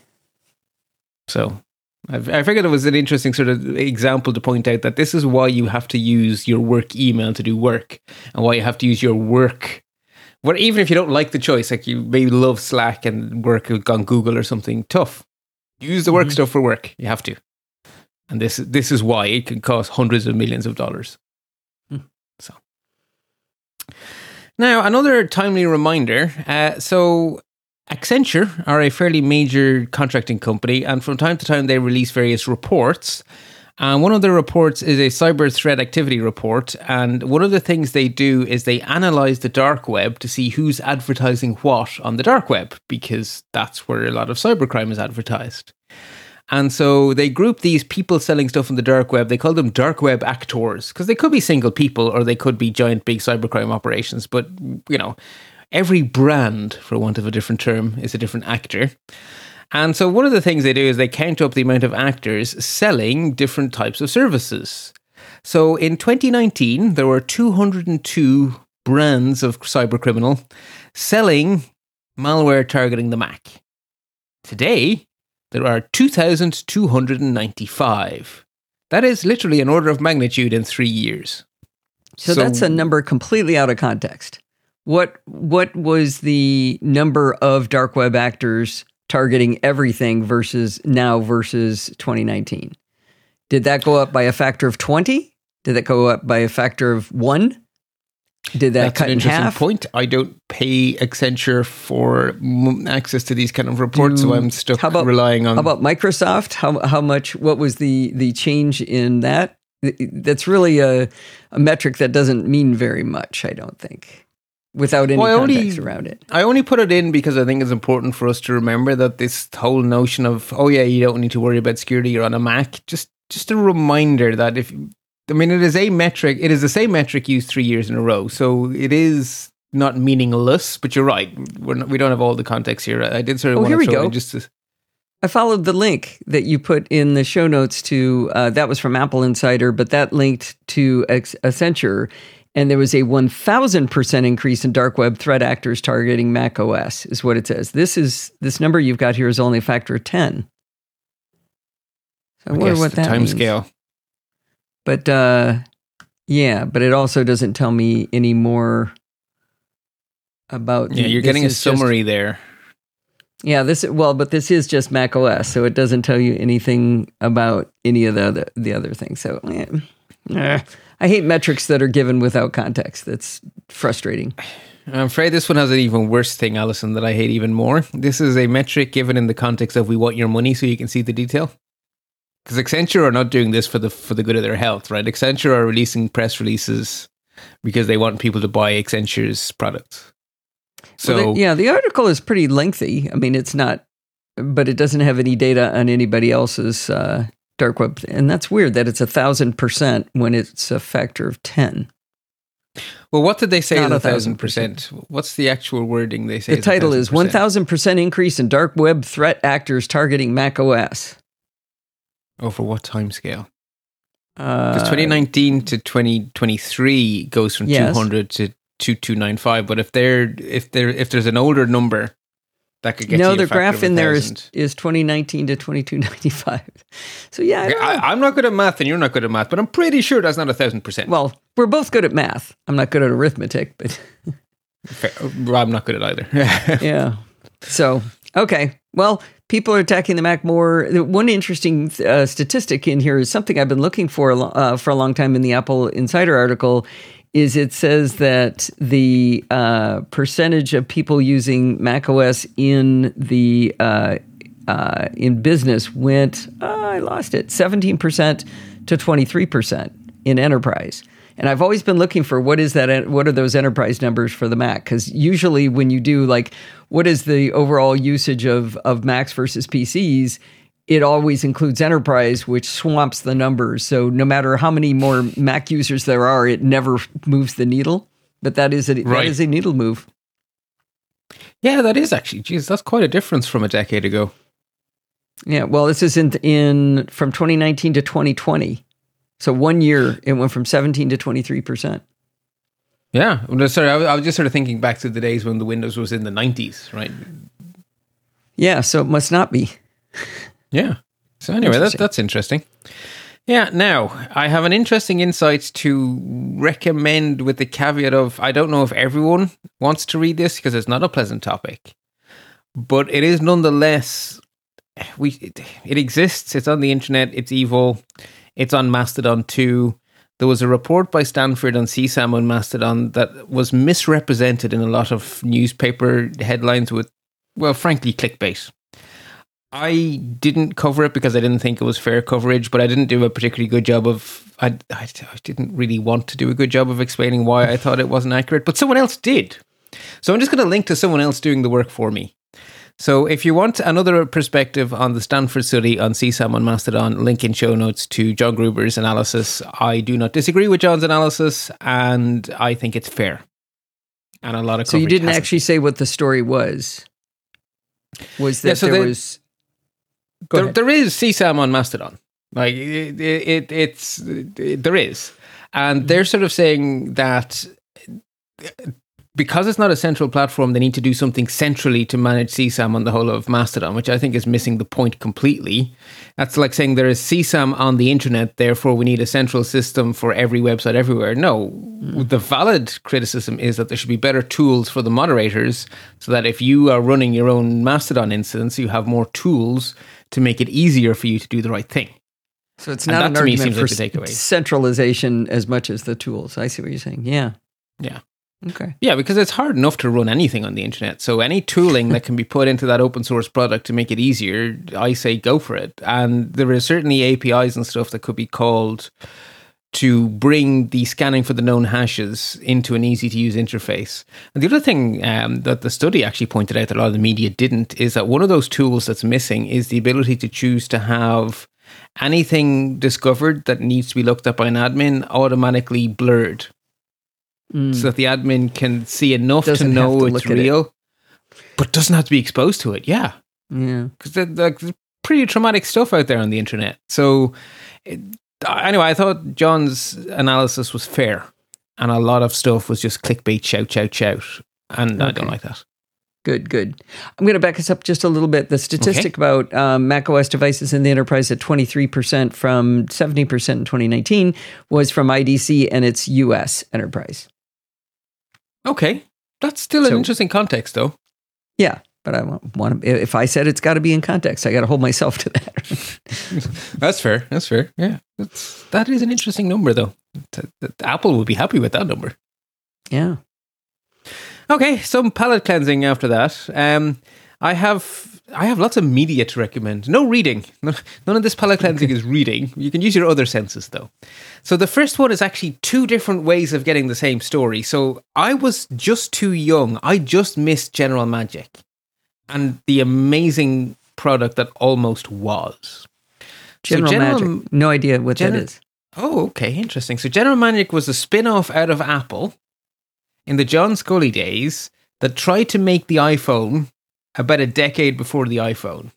Speaker 2: So I figured it was an interesting sort of example to point out that this is why you have to use your work email to do work and why you have to use your work. What even if you don't like the choice, like you maybe love Slack and work on Google or something, tough. Use the work mm-hmm. stuff for work. You have to. And this this is why it can cost hundreds of millions of dollars. Mm. So now another timely reminder. Uh, so Accenture are a fairly major contracting company, and from time to time they release various reports. And one of the reports is a cyber threat activity report. And one of the things they do is they analyze the dark web to see who's advertising what on the dark web, because that's where a lot of cybercrime is advertised. And so they group these people selling stuff on the dark web. They call them dark web actors because they could be single people or they could be giant, big cybercrime operations. But, you know, every brand, for want of a different term, is a different actor. And so one of the things they do is they count up the amount of actors selling different types of services. So in 2019, there were 202 brands of cybercriminal selling malware targeting the Mac. Today, there are 2,295. That is literally an order of magnitude in three years.
Speaker 1: So, so that's a number completely out of context. What what was the number of dark web actors targeting everything versus now versus 2019? Did that go up by a factor of 20? Did that go up by a factor of 1? Did that
Speaker 2: That's
Speaker 1: cut
Speaker 2: an interesting
Speaker 1: half?
Speaker 2: point. I don't pay Accenture for access to these kind of reports, Do, so I'm mm. stuck how about, relying on.
Speaker 1: How about Microsoft? How how much? What was the the change in that? That's really a a metric that doesn't mean very much. I don't think without any well, context only, around it.
Speaker 2: I only put it in because I think it's important for us to remember that this whole notion of oh yeah, you don't need to worry about security. You're on a Mac. Just just a reminder that if I mean it is a metric. It is the same metric used three years in a row. So it is not meaningless. But you're right. We're not, we don't have all the context here. I did sort of oh, want
Speaker 1: here
Speaker 2: to
Speaker 1: we go.
Speaker 2: just. To,
Speaker 1: I followed the link that you put in the show notes to uh, that was from Apple Insider, but that linked to Accenture and there was a 1000% increase in dark web threat actors targeting Mac OS is what it says. This is this number you've got here is only a factor of 10.
Speaker 2: So I, I wonder what that time means. scale.
Speaker 1: But uh, yeah, but it also doesn't tell me any more about
Speaker 2: Yeah, you're getting a summary
Speaker 1: just,
Speaker 2: there.
Speaker 1: Yeah, this well, but this is just Mac OS, so it doesn't tell you anything about any of the other the other things. So yeah. I hate metrics that are given without context. That's frustrating.
Speaker 2: I'm afraid this one has an even worse thing, Allison, that I hate even more. This is a metric given in the context of we want your money so you can see the detail. Because Accenture are not doing this for the for the good of their health, right? Accenture are releasing press releases because they want people to buy Accenture's products. So
Speaker 1: Well, the- yeah, the article is pretty lengthy. I mean, it's not, but it doesn't have any data on anybody else's uh, dark web, and that's weird that it's a thousand percent when it's a factor of ten.
Speaker 2: well, what did they say?
Speaker 1: Not
Speaker 2: is
Speaker 1: a thousand
Speaker 2: percent. What's the actual wording they say?
Speaker 1: The
Speaker 2: is
Speaker 1: title
Speaker 2: thousand
Speaker 1: is one
Speaker 2: percent?
Speaker 1: thousand percent increase in dark web threat actors targeting Mac OS.
Speaker 2: Over what time scale?
Speaker 1: Uh,
Speaker 2: Because 2019 to 2023 goes from
Speaker 1: Yes.
Speaker 2: 200 to 2295. But if they're if there if there's an older number that could get
Speaker 1: no, the graph in there is is 2019 to 2295. [laughs] So yeah, I
Speaker 2: Okay,
Speaker 1: don't know.
Speaker 2: I, I'm not good at math, and you're not good at math, but I'm pretty sure that's not a thousand percent.
Speaker 1: well, we're both good at math. I'm not good at arithmetic, but.
Speaker 2: I'm not good at either. [laughs]
Speaker 1: yeah. So, okay. Well, people are attacking the Mac more. One interesting uh, statistic in here is something I've been looking for uh, for a long time in the Apple Insider article. Is it says that the uh, percentage of people using Mac OS in the uh, uh, in business went, uh, I lost it, 17% to 23% in enterprise. And I've always been looking for what is that, what are those enterprise numbers for the Mac? Because usually when you do like, what is the overall usage of, of Macs versus PCs? It always includes enterprise, which swamps the numbers. So no matter how many more Mac users there are, it never moves the needle. But that is a, that
Speaker 2: Right.
Speaker 1: is a needle move.
Speaker 2: yeah, that is actually. Geez, that's quite a difference from a decade ago.
Speaker 1: Yeah, well, this is in, in from 2019 to 2020. So one year, it went from 17 to 23 percent.
Speaker 2: Yeah. Sorry, I was just sort of thinking back to the days when the Windows was in the 90s, right?
Speaker 1: Yeah, so it must not be. [laughs]
Speaker 2: Yeah. So anyway, that, that's interesting. Yeah. Now I have an interesting insight to recommend, with the caveat of I don't know if everyone wants to read this because it's not a pleasant topic, but it is nonetheless. We it, it exists. It's on the internet. It's evil. It's on Mastodon too. There was a report by Stanford on CSAM on Mastodon that was misrepresented in a lot of newspaper headlines with, well, frankly, clickbait. I didn't cover it because I didn't think it was fair coverage, but I didn't do a particularly good job of. I, I, I didn't really want to do a good job of explaining why I thought it wasn't accurate, but someone else did. So I'm just going to link to someone else doing the work for me. So if you want another perspective on the Stanford study on CSAM on Mastodon, link in show notes to John Gruber's analysis. I do not disagree with John's analysis, and I think it's fair. And a lot of
Speaker 1: So you didn't
Speaker 2: hasn't.
Speaker 1: actually say what the story was. Was that
Speaker 2: Yeah, so
Speaker 1: there
Speaker 2: the-
Speaker 1: was? Go
Speaker 2: there,
Speaker 1: ahead.
Speaker 2: there is CSAM on Mastodon. Like it, it, it's it, there is, and they're sort of saying that because it's not a central platform, they need to do something centrally to manage CSAM on the whole of Mastodon, which I think is missing the point completely. That's like saying there is CSAM on the internet, therefore we need a central system for every website everywhere. No, hmm. the valid criticism is that there should be better tools for the moderators so that if you are running your own Mastodon instance, you have more tools to make it easier for you to do the right thing.
Speaker 1: So it's not an argument for
Speaker 2: like the takeaway.
Speaker 1: s- centralization as much as the tools. I see what you're saying. Yeah.
Speaker 2: Yeah.
Speaker 1: Okay.
Speaker 2: Yeah, because it's hard enough to run anything on the internet. So any tooling that can be put into that open source product to make it easier, I say go for it. And there are certainly APIs and stuff that could be called to bring the scanning for the known hashes into an easy to use interface. And the other thing um, that the study actually pointed out that a lot of the media didn't is that one of those tools that's missing is the ability to choose to have anything discovered that needs to be looked at by an admin automatically blurred
Speaker 1: Mm.
Speaker 2: so that the admin can see enough
Speaker 1: Doesn't
Speaker 2: to know
Speaker 1: to
Speaker 2: it's
Speaker 1: at it.
Speaker 2: real, but doesn't have to be exposed to it. Yeah,
Speaker 1: yeah.
Speaker 2: because there's pretty traumatic stuff out there on the internet. So, it, anyway, I thought John's analysis was fair, and a lot of stuff was just clickbait, shout, shout, shout, and I don't like that.
Speaker 1: Good, good. I'm going to back us up just a little bit. The statistic about um, Mac OS devices in the enterprise at 23% from 17% in 2019 was from IDC and its US enterprise.
Speaker 2: Okay, that's still an interesting context, though.
Speaker 1: Yeah, but I want, want to, if I said it's got to be in context, I got to hold myself to that. [laughs]
Speaker 2: That's fair. That's fair. Yeah, that's, that is an interesting number, though. Apple would be happy with that number.
Speaker 1: yeah.
Speaker 2: Okay, some palate cleansing after that. Um, I have I have lots of media to recommend. No reading. [laughs] None of this palate cleansing is reading. You can use your other senses though. So the first one is actually two different ways of getting the same story. So I was just too young. I just missed General Magic and the amazing product that almost was.
Speaker 1: General, so General Magic. No idea what General, that is.
Speaker 2: Oh, okay, interesting. So General Magic was a spin-off out of Apple in the John Sculley days that tried to make the iPhone about a decade before the iPhone.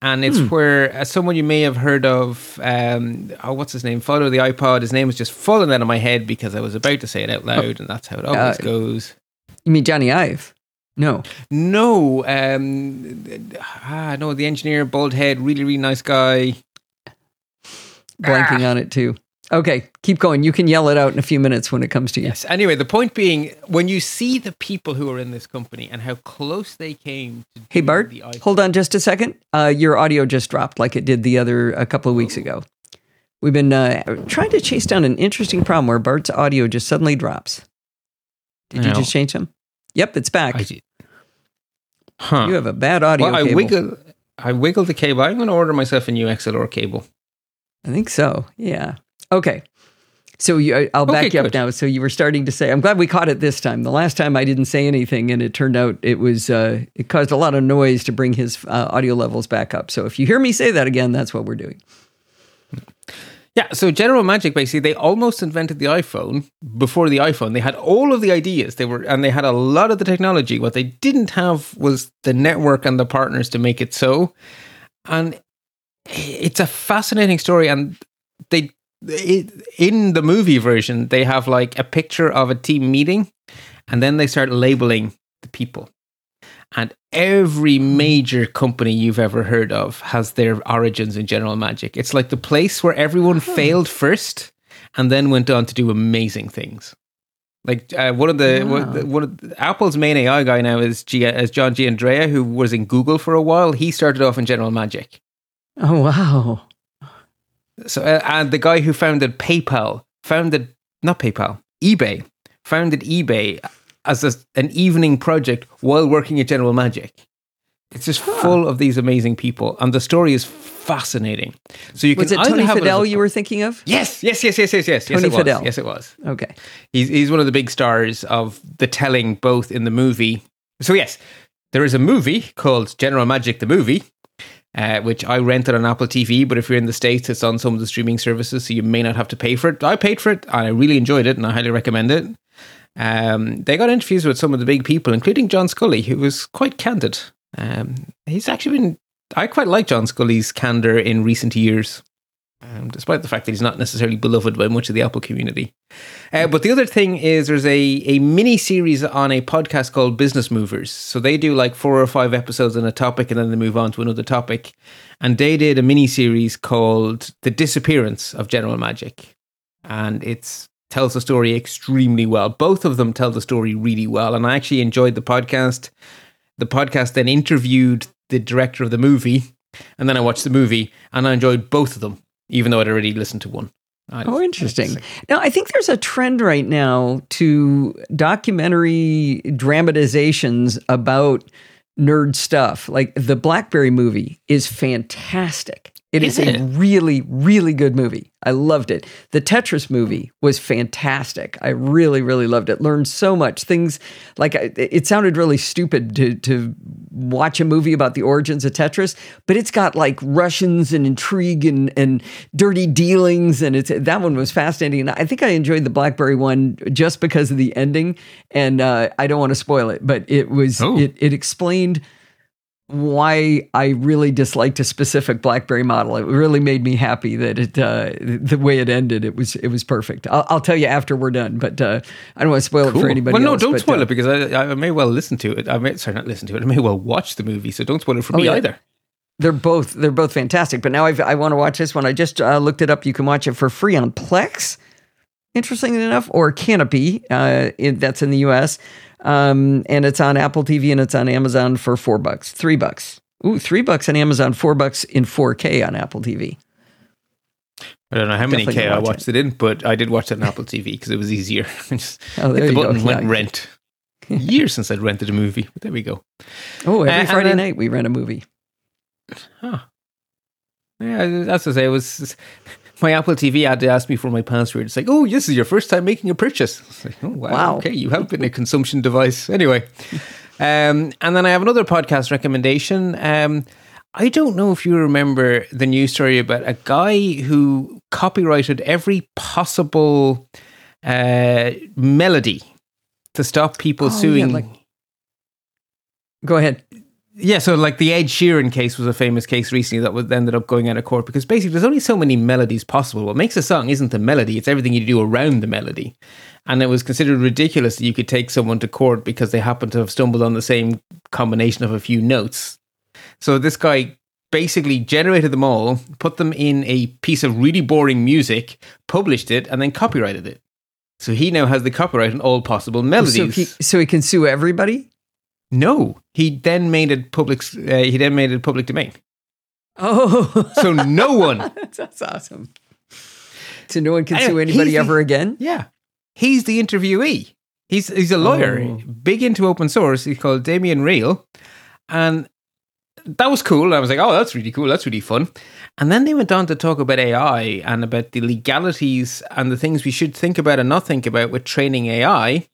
Speaker 2: And it's hmm. where uh, someone you may have heard of, um, oh, what's his name? Of the iPod. His name was just falling out of my head because I was about to say it out loud, oh. and that's how it always uh, goes.
Speaker 1: You mean Jony Ive? No.
Speaker 2: No. Um, ah, no, the engineer, bald head, really, really nice guy.
Speaker 1: Blanking ah. on it too. Okay, keep going. You can yell it out in a few minutes when it comes to you.
Speaker 2: Yes. Anyway, the point being, when you see the people who are in this company and how close they came to
Speaker 1: Hey Bart, hold on just a second. Uh, your audio just dropped like it did the other a couple of weeks oh. ago. We've been uh, trying to chase down an interesting problem where Bart's audio just suddenly drops. Did you just change them? Yep, it's back. I did. Huh. You have a bad audio
Speaker 2: well, I
Speaker 1: cable.
Speaker 2: Wiggle, I wiggled the cable. I'm going to order myself a new XLR cable.
Speaker 1: I think so. Yeah. Okay. So you, I'll back okay, you up now. So you were starting to say, I'm glad we caught it this time. The last time I didn't say anything, and it turned out it was uh, it caused a lot of noise to bring his uh, audio levels back up. So if you hear me say that again, that's what we're doing.
Speaker 2: Yeah, so General Magic basically they almost invented the iPhone before the iPhone. They had all of the ideas. They were and they had a lot of the technology. What they didn't have was the network and the partners to make it so. And it's a fascinating story and they in the movie version, they have like a picture of a team meeting, and then they start labeling the people. And every major company you've ever heard of has their origins in General Magic. It's like the place where everyone failed first and then went on to do amazing things. Like uh, one of the, one, of the, one of the, Apple's main AI guy now is G, is John Giannandrea, who was in Google for a while. He started off in General Magic.
Speaker 1: Oh wow!
Speaker 2: So, uh, and the guy who founded PayPal founded not PayPal, eBay founded eBay as a, an evening project while working at General Magic. It's just huh. full of these amazing people, and the story is fascinating. So you can was
Speaker 1: it Tony Fadell you were thinking of?
Speaker 2: Yes, yes, yes, yes, yes, yes.
Speaker 1: Tony
Speaker 2: yes,
Speaker 1: Fadell.
Speaker 2: Yes, it was.
Speaker 1: Okay.
Speaker 2: He's he's one of the big stars of the telling, both in the movie. So yes, there is a movie called General Magic the movie, uh, which I rented on Apple TV. But if you're in the States, it's on some of the streaming services, so you may not have to pay for it. I paid for it, and I really enjoyed it, and I highly recommend it. Um, they got interviews with some of the big people, including John Sculley, who was quite candid. Um, he's actually been, I quite like John Sculley's candor in recent years um, despite the fact that he's not necessarily beloved by much of the Apple community. Uh, but the other thing is there's a, a mini series on a podcast called Business Movers. So they do like four or five episodes on a topic and then they move on to another topic. And they did a mini series called The Disappearance of General Magic. And it tells the story extremely well. Both of them tell the story really well. And I actually enjoyed the podcast. The podcast then interviewed the director of the movie. And then I watched the movie and I enjoyed both of them even though I'd already listened to one.
Speaker 1: I, oh, interesting. Now, I think there's a trend right now to documentary dramatizations about nerd stuff. Like the Blackberry movie is fantastic. It is, is it? a really, really good movie. I loved it. The Tetris movie was fantastic. I really, really loved it. Learned so much things. Like it sounded really stupid to to watch a movie about the origins of Tetris, but it's got like Russians and intrigue and and dirty dealings, and it's that one was fascinating. And I think I enjoyed the BlackBerry one just because of the ending. And uh, I don't want to spoil it, but it was oh. it it explained why I really disliked a specific BlackBerry model. It really made me happy that it uh, the way it ended. It was it was perfect. I'll, I'll tell you after we're done, but uh, I don't want to spoil cool. it for anybody.
Speaker 2: Well, no,
Speaker 1: else,
Speaker 2: don't
Speaker 1: but,
Speaker 2: spoil
Speaker 1: uh,
Speaker 2: it because I, I may well listen to it. I may sorry not listen to it. I may well watch the movie. So don't spoil it for oh, me yeah. either.
Speaker 1: They're both they're both fantastic. But now I've, i want to watch this one. I just uh, looked it up. You can watch it for free on Plex. Interestingly enough, or Kanopy. Uh, in, that's in the U.S. Um, and it's on Apple TV and it's on Amazon for four bucks, three bucks. Ooh, three bucks on Amazon, four bucks in 4K on Apple TV.
Speaker 2: I don't know how many K I watched it. it. in, but I did watch it on Apple TV because it was easier. [laughs] Just
Speaker 1: oh, there hit the button,
Speaker 2: go. went yeah. rent. Years since I'd rented a movie, but there we go.
Speaker 1: Oh, every uh, Friday then, night we rent a movie.
Speaker 2: Huh. Yeah, that's to say, it was my Apple TV had to ask me for my password. It's like, oh, this is your first time making a purchase. Like, oh, wow,
Speaker 1: Wow.
Speaker 2: Okay, you have been a consumption device. Anyway. [laughs] Um, and then I have another podcast recommendation. Um, I don't know if you remember the news story about a guy who copyrighted every possible uh, melody to stop people
Speaker 1: Oh, yeah,
Speaker 2: suing.
Speaker 1: like- Go ahead.
Speaker 2: Yeah, so like the Ed Sheeran case was a famous case recently that was ended up going out of court because basically there's only so many melodies possible. What makes a song isn't the melody; it's everything you do around the melody. And it was considered ridiculous that you could take someone to court because they happened to have stumbled on the same combination of a few notes. So this guy basically generated them all, put them in a piece of really boring music, published it, and then copyrighted it. So he now has the copyright on all possible melodies.
Speaker 1: So he, so he can sue everybody?
Speaker 2: No, he then made it public. Uh, he then made it public domain.
Speaker 1: Oh,
Speaker 2: So no [laughs] one.
Speaker 1: that's awesome. So no one can sue anybody
Speaker 2: the-
Speaker 1: ever again?
Speaker 2: Yeah, he's the interviewee. He's he's a lawyer,
Speaker 1: Oh.
Speaker 2: big into open source. He's called Damien Riehl, and that was cool. I was like, oh, that's really cool. That's really fun. And then they went on to talk about AI and about the legalities and the things we should think about and not think about with training AI.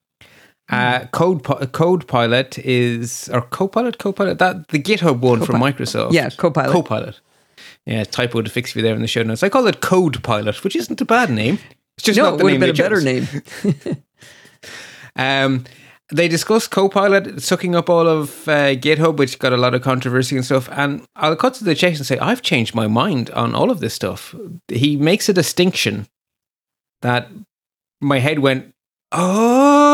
Speaker 2: Uh, Code Code Pilot is or Copilot Copilot that the GitHub one from Microsoft.
Speaker 1: Yeah, Copilot.
Speaker 2: Copilot. Yeah, typo to fix you there in the show notes. I call it Code Pilot, which isn't a bad name. It's just
Speaker 1: No,
Speaker 2: not the
Speaker 1: would have
Speaker 2: name
Speaker 1: been a better name. [laughs]
Speaker 2: Um, they discussed Copilot sucking up all of uh, GitHub, which got a lot of controversy and stuff. And I'll cut to the chase and say I've changed my mind on all of this stuff. He makes a distinction that my head went, oh,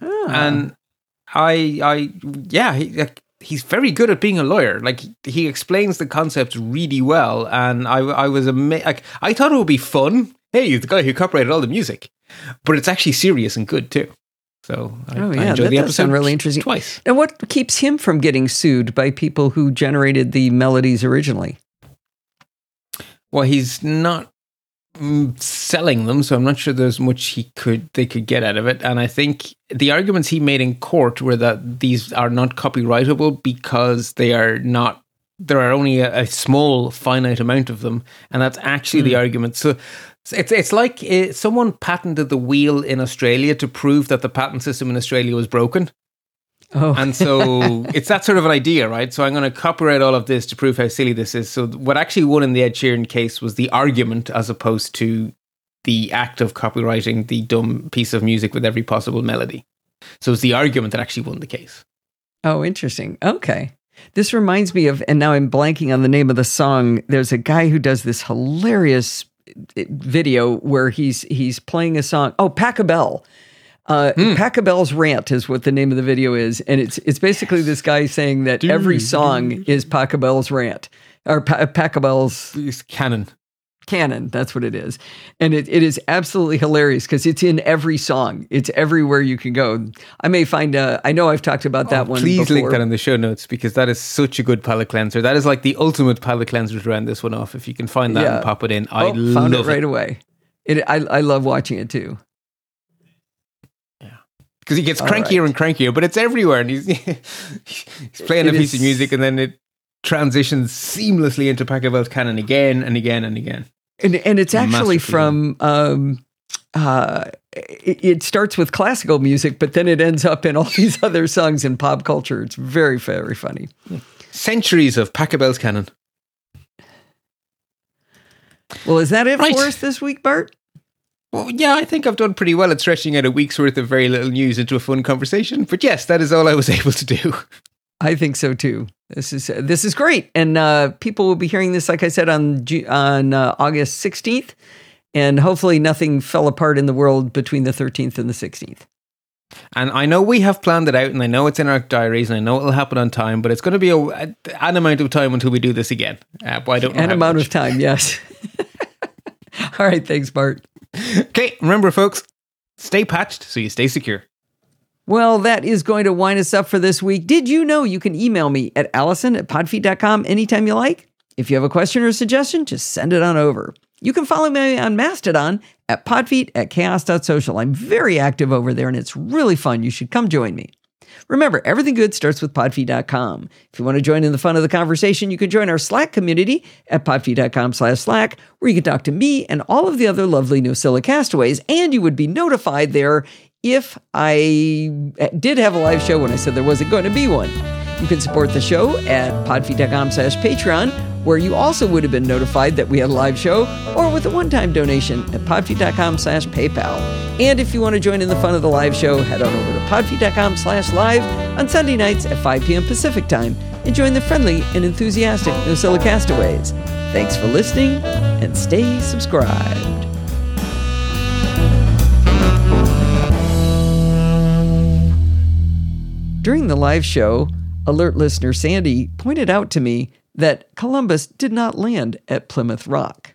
Speaker 1: Ah.
Speaker 2: and I, I, yeah, he, like, he's very good at being a lawyer. Like he explains the concepts really well, and I, I was ama- like, I thought it would be fun. Hey, you're the guy who copyrighted all the music, but it's actually serious and good too. So I,
Speaker 1: Oh,
Speaker 2: I
Speaker 1: yeah,
Speaker 2: enjoyed
Speaker 1: that
Speaker 2: the episode
Speaker 1: really interesting.
Speaker 2: twice.
Speaker 1: and what keeps him from getting sued by people who generated the melodies originally?
Speaker 2: Well, he's not selling them, so I'm not sure there's much he could they could get out of it. And I think the arguments he made in court were that these are not copyrightable because they are not. There are only a, a small finite amount of them, and that's actually the argument. So it's it's like uh, someone patented the wheel in Australia to prove that the patent system in Australia was broken.
Speaker 1: Oh,
Speaker 2: And so [laughs] it's that sort of an idea, right? So I'm going to copyright all of this to prove how silly this is. So what actually won in the Ed Sheeran case was the argument as opposed to the act of copywriting the dumb piece of music with every possible melody. So it's the argument that actually won the case.
Speaker 1: oh, interesting. Okay. This reminds me of, and now I'm blanking on the name of the song. There's a guy who does this hilarious eh, video where he's he's playing a song. Oh, Pachelbel. Uh, Pachelbel's rant is what the name of the video is, and it's it's basically this guy saying that every song is Bell's rant or pa- Pachelbel's
Speaker 2: It's canon.
Speaker 1: canon. That's what it is. And it, it is absolutely hilarious because it's in every song. It's everywhere you can go. I may find a, I know I've talked about that one
Speaker 2: Oh, Please
Speaker 1: before.
Speaker 2: link that in the show notes because that is such a good palate cleanser. That is like the ultimate palate cleanser to round this one off. If you can find that
Speaker 1: Yeah.
Speaker 2: and pop it in, I
Speaker 1: oh, found it right away. It, I, I love watching it too.
Speaker 2: Because he gets
Speaker 1: All
Speaker 2: crankier
Speaker 1: right.
Speaker 2: and crankier, but it's everywhere, and he's [laughs] he's playing
Speaker 1: It
Speaker 2: a piece
Speaker 1: is-
Speaker 2: of music, and then it transitions seamlessly into Pachelbel's canon again and again and again.
Speaker 1: And, and it's actually from, um, uh, it, it starts with classical music, but then it ends up in all [laughs] these other songs in pop culture. It's very, very funny.
Speaker 2: Centuries of Pachelbel's canon.
Speaker 1: Well, is that it
Speaker 2: Right.
Speaker 1: for us this week, Bart?
Speaker 2: Well, yeah, I think I've done pretty well at stretching out a week's worth of very little news into a fun conversation. But yes, that is all I was [laughs] able to do.
Speaker 1: I think so too. This is this is great, and uh, people will be hearing this, like I said, on on uh, August sixteenth, and hopefully nothing fell apart in the world between the thirteenth and the sixteenth.
Speaker 2: And I know we have planned it out, and I know it's in our diaries, and I know it'll happen on time. But it's going to be a, an amount of time until we do this again. Uh, but I don't know
Speaker 1: An amount
Speaker 2: much.
Speaker 1: of time, yes. [laughs] All right, thanks, Bart.
Speaker 2: Okay, remember, folks, stay patched so you stay secure.
Speaker 1: Well, that is going to wind us up for this week. Did you know you can email me at allison at podfeet.com anytime you like? If you have a question or a suggestion, just send it on over. You can follow me on Mastodon at podfeet at chaos.social. I'm very active over there and it's really fun. You should come join me. Remember, everything good starts with podfeet.com. If you want to join in the fun of the conversation, you can join our Slack community at podfeet.com slash Slack, where you can talk to me and all of the other lovely Nosilla castaways, and you would be notified there if I eh, did have a live show when I said there wasn't going to be one. You can support the show at podfeet.com slash Patreon, where you also would have been notified that we had a live show, or with a one-time donation at podfeet.com slash PayPal. And if you want to join in the fun of the live show, head on over to podfeet.com slash live on Sunday nights at 5 p.m. Pacific time and join the friendly and enthusiastic Nosilla castaways. Thanks for listening and stay subscribed. During the live show, alert listener Sandy pointed out to me that Columbus did not land at Plymouth Rock.